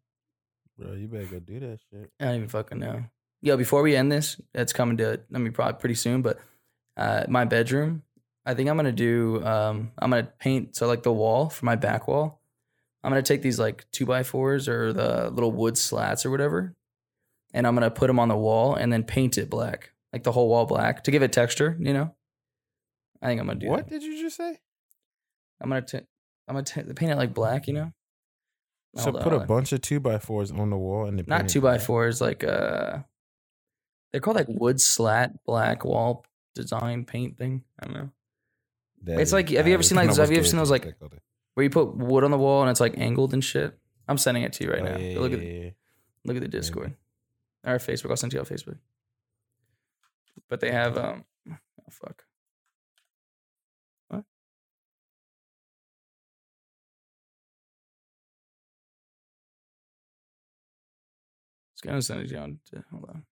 bro. You better go do that shit. I don't even fucking know. Yo, before we end this, it's coming to I mean probably pretty soon, but uh my bedroom, I think I'm gonna do um I'm gonna paint so like the wall for my back wall. I'm gonna take these like two by fours or the little wood slats or whatever, and I'm gonna put them on the wall and then paint it black, like the whole wall black to give it texture. You know, I think I'm gonna do What that. did you just say? I'm gonna t- I'm gonna t- paint it like black. You know, So Hold on, put a bunch of two by fours on the wall and not two by fours, like uh, they're called like wood slat black wall design paint thing. I don't know. That It's is like- have you ever seen, like, have you ever seen those, like, Where you put wood on the wall and it's like angled and shit. I'm sending it to you right good? now. Oh, yeah, look at yeah, yeah. look at the Discord or Facebook. I'll send you on Facebook. But they have um, oh fuck. Gonna send it to you on. To, hold on.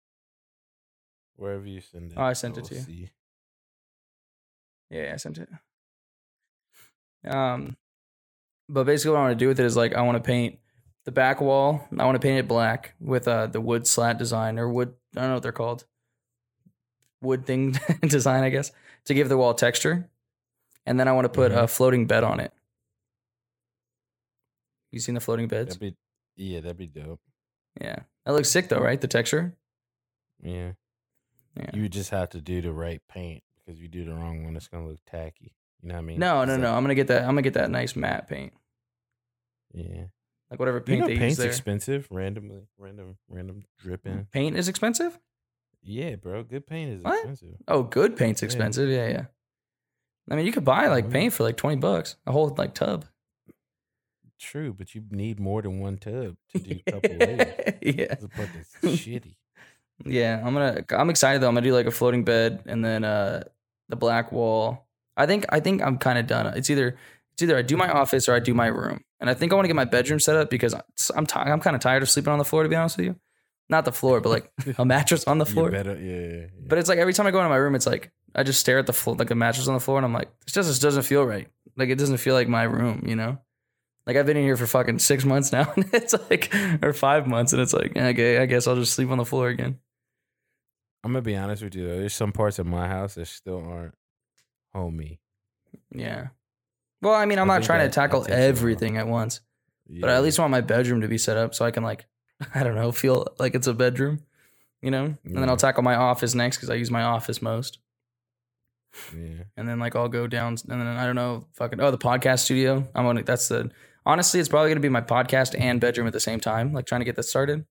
Wherever you send it. Oh, I sent it to you. see. Yeah, I sent it. Um, but basically, what I want to do with it is like I want to paint the back wall. I want to paint it black with uh the wood slat design or wood. I don't know what they're called. Wood thing design, I guess, to give the wall texture. And then I want to put a Mhm. floating bed on it. You seen the floating beds? That'd be yeah, that'd be dope. Yeah, that looks sick though, right? The texture. Yeah. Yeah. You just have to do the right paint because if you do the wrong one, it's gonna look tacky. You know what I mean? No, no, like- no. I'm gonna get that. I'm gonna get that nice matte paint, Yeah. like whatever You paint know, they use paint's there. expensive. Randomly, random, random dripping. Paint is expensive. Yeah, bro. Good paint is What? expensive. Oh, good paint's Yeah. expensive. Yeah, yeah. I mean, you could buy like paint for like twenty bucks, a whole like tub. True, but you need more than one tub to do a couple layers. yeah, This part shitty. yeah. I'm gonna. I'm excited though. I'm gonna do like a floating bed and then uh the black wall. I think. I think I'm kind of done. It's either. It's either I do my office or I do my room, and I think I want to get my bedroom set up because I'm ti I'm kind of tired of sleeping on the floor to be honest with you. Not the floor, but like a mattress on the floor. better, yeah, yeah, yeah. But it's like every time I go into my room, it's like I just stare at the floor, like a mattress on the floor, and I'm like, this just doesn't feel right. Like it doesn't feel like my room, you know. Like I've been in here for fucking six months now, and it's like, or five months, and it's like, okay, I guess I'll just sleep on the floor again. I'm gonna be honest with you though. There's some parts of my house that still aren't homey. Yeah. Well, I mean, I'm I not trying that- to tackle that takes a while. everything at once, but I at least want my bedroom to be set up so I can like, I don't know, feel like it's a bedroom, you know. And then I'll tackle my office next because I use my office most. Yeah. and then like I'll go down and then I don't know fucking oh the podcast studio. I'm on that's the honestly it's probably gonna be my podcast and bedroom at the same time, like trying to get that started.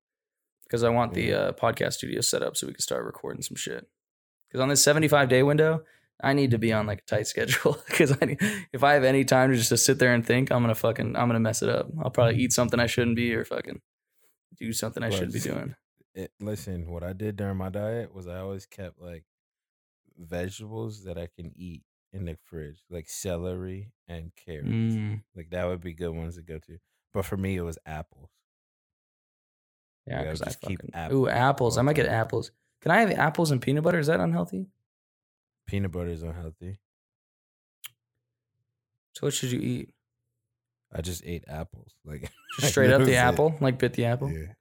Because I want the uh, podcast studio set up so we can start recording some shit. Because on this 75 day window, I need to be on like a tight schedule. Because I need, if I have any time to just to sit there and think, I'm gonna fucking I'm gonna mess it up. I'll probably eat something I shouldn't be or fucking do something I shouldn't be doing. It, listen, what I did during my diet was I always kept like vegetables that I can eat in the fridge, like celery and carrots. Mm, Like that would be good ones to go to. But for me, it was apples. yeah, because I just keep fucking apples ooh apples. I might get apples. Can I have apples and peanut butter? Is that unhealthy? Peanut butter is unhealthy. So what should you eat? I just ate apples. Like Just straight up the it. apple, like bit the apple. Yeah.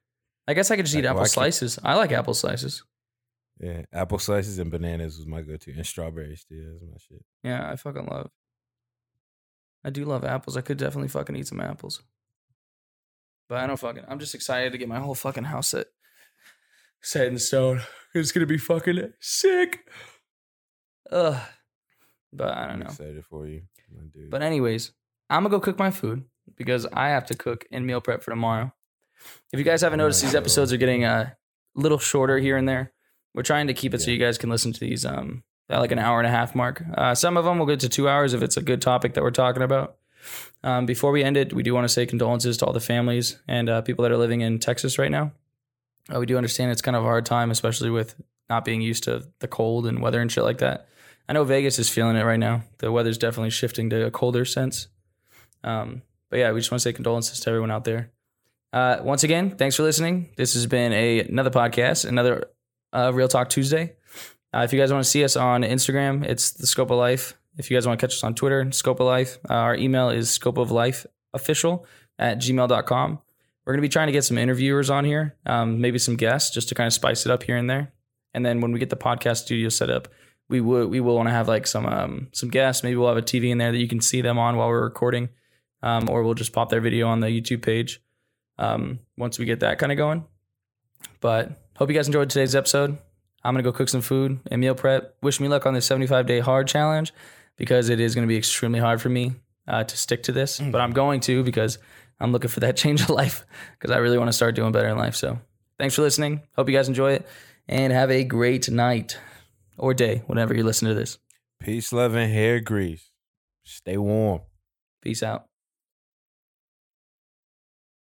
I guess I could just eat apple well, I slices. I like apple slices. Yeah. Apple slices and bananas was my go to. And strawberries too. That's my shit. Yeah, I fucking love. I do love apples. I could definitely fucking eat some apples. But I don't fucking. I'm just excited to get my whole fucking house set set in stone. It's gonna be fucking sick. Ugh. But I don't I'm know. excited for you. my dude. But anyways, I'm gonna go cook my food because I have to cook and meal prep for tomorrow. If you guys haven't noticed, these episodes are getting a little shorter here and there. We're trying to keep it so you guys can listen to these um at like an hour and a half mark. Uh, some of them will get to two hours if it's a good topic that we're talking about. Um, before we end it, we do want to say condolences to all the families and uh, people that are living in Texas right now. Uh, we do understand it's kind of a hard time, especially with not being used to the cold and weather and shit like that. I know Vegas is feeling it right now. The weather's definitely shifting to a colder sense. Um, but yeah, we just want to say condolences to everyone out there. Uh, once again, thanks for listening. This has been a another podcast, another uh, Real Talk Tuesday. Uh, if you guys want to see us on Instagram, it's the Scope of Life. If you guys want to catch us on Twitter, Scope of Life. Uh, our email is scope of life official at gmail.com. We're going to be trying to get some interviewers on here, um, maybe some guests, just to kind of spice it up here and there. And then when we get the podcast studio set up, we would we will want to have like some um, some guests. Maybe we'll have a TV in there that you can see them on while we're recording, um, or we'll just pop their video on the YouTube page um, once we get that kind of going. But hope you guys enjoyed today's episode. I'm gonna go cook some food and meal prep. Wish me luck on this 75 day hard challenge because it is gonna be extremely hard for me uh, to stick to this. But I'm going to because I'm looking for that change of life because I really want to start doing better in life. So thanks for listening. Hope you guys enjoy it and have a great night or day whenever you listen to this. Peace, love, and hair grease. Stay warm. Peace out.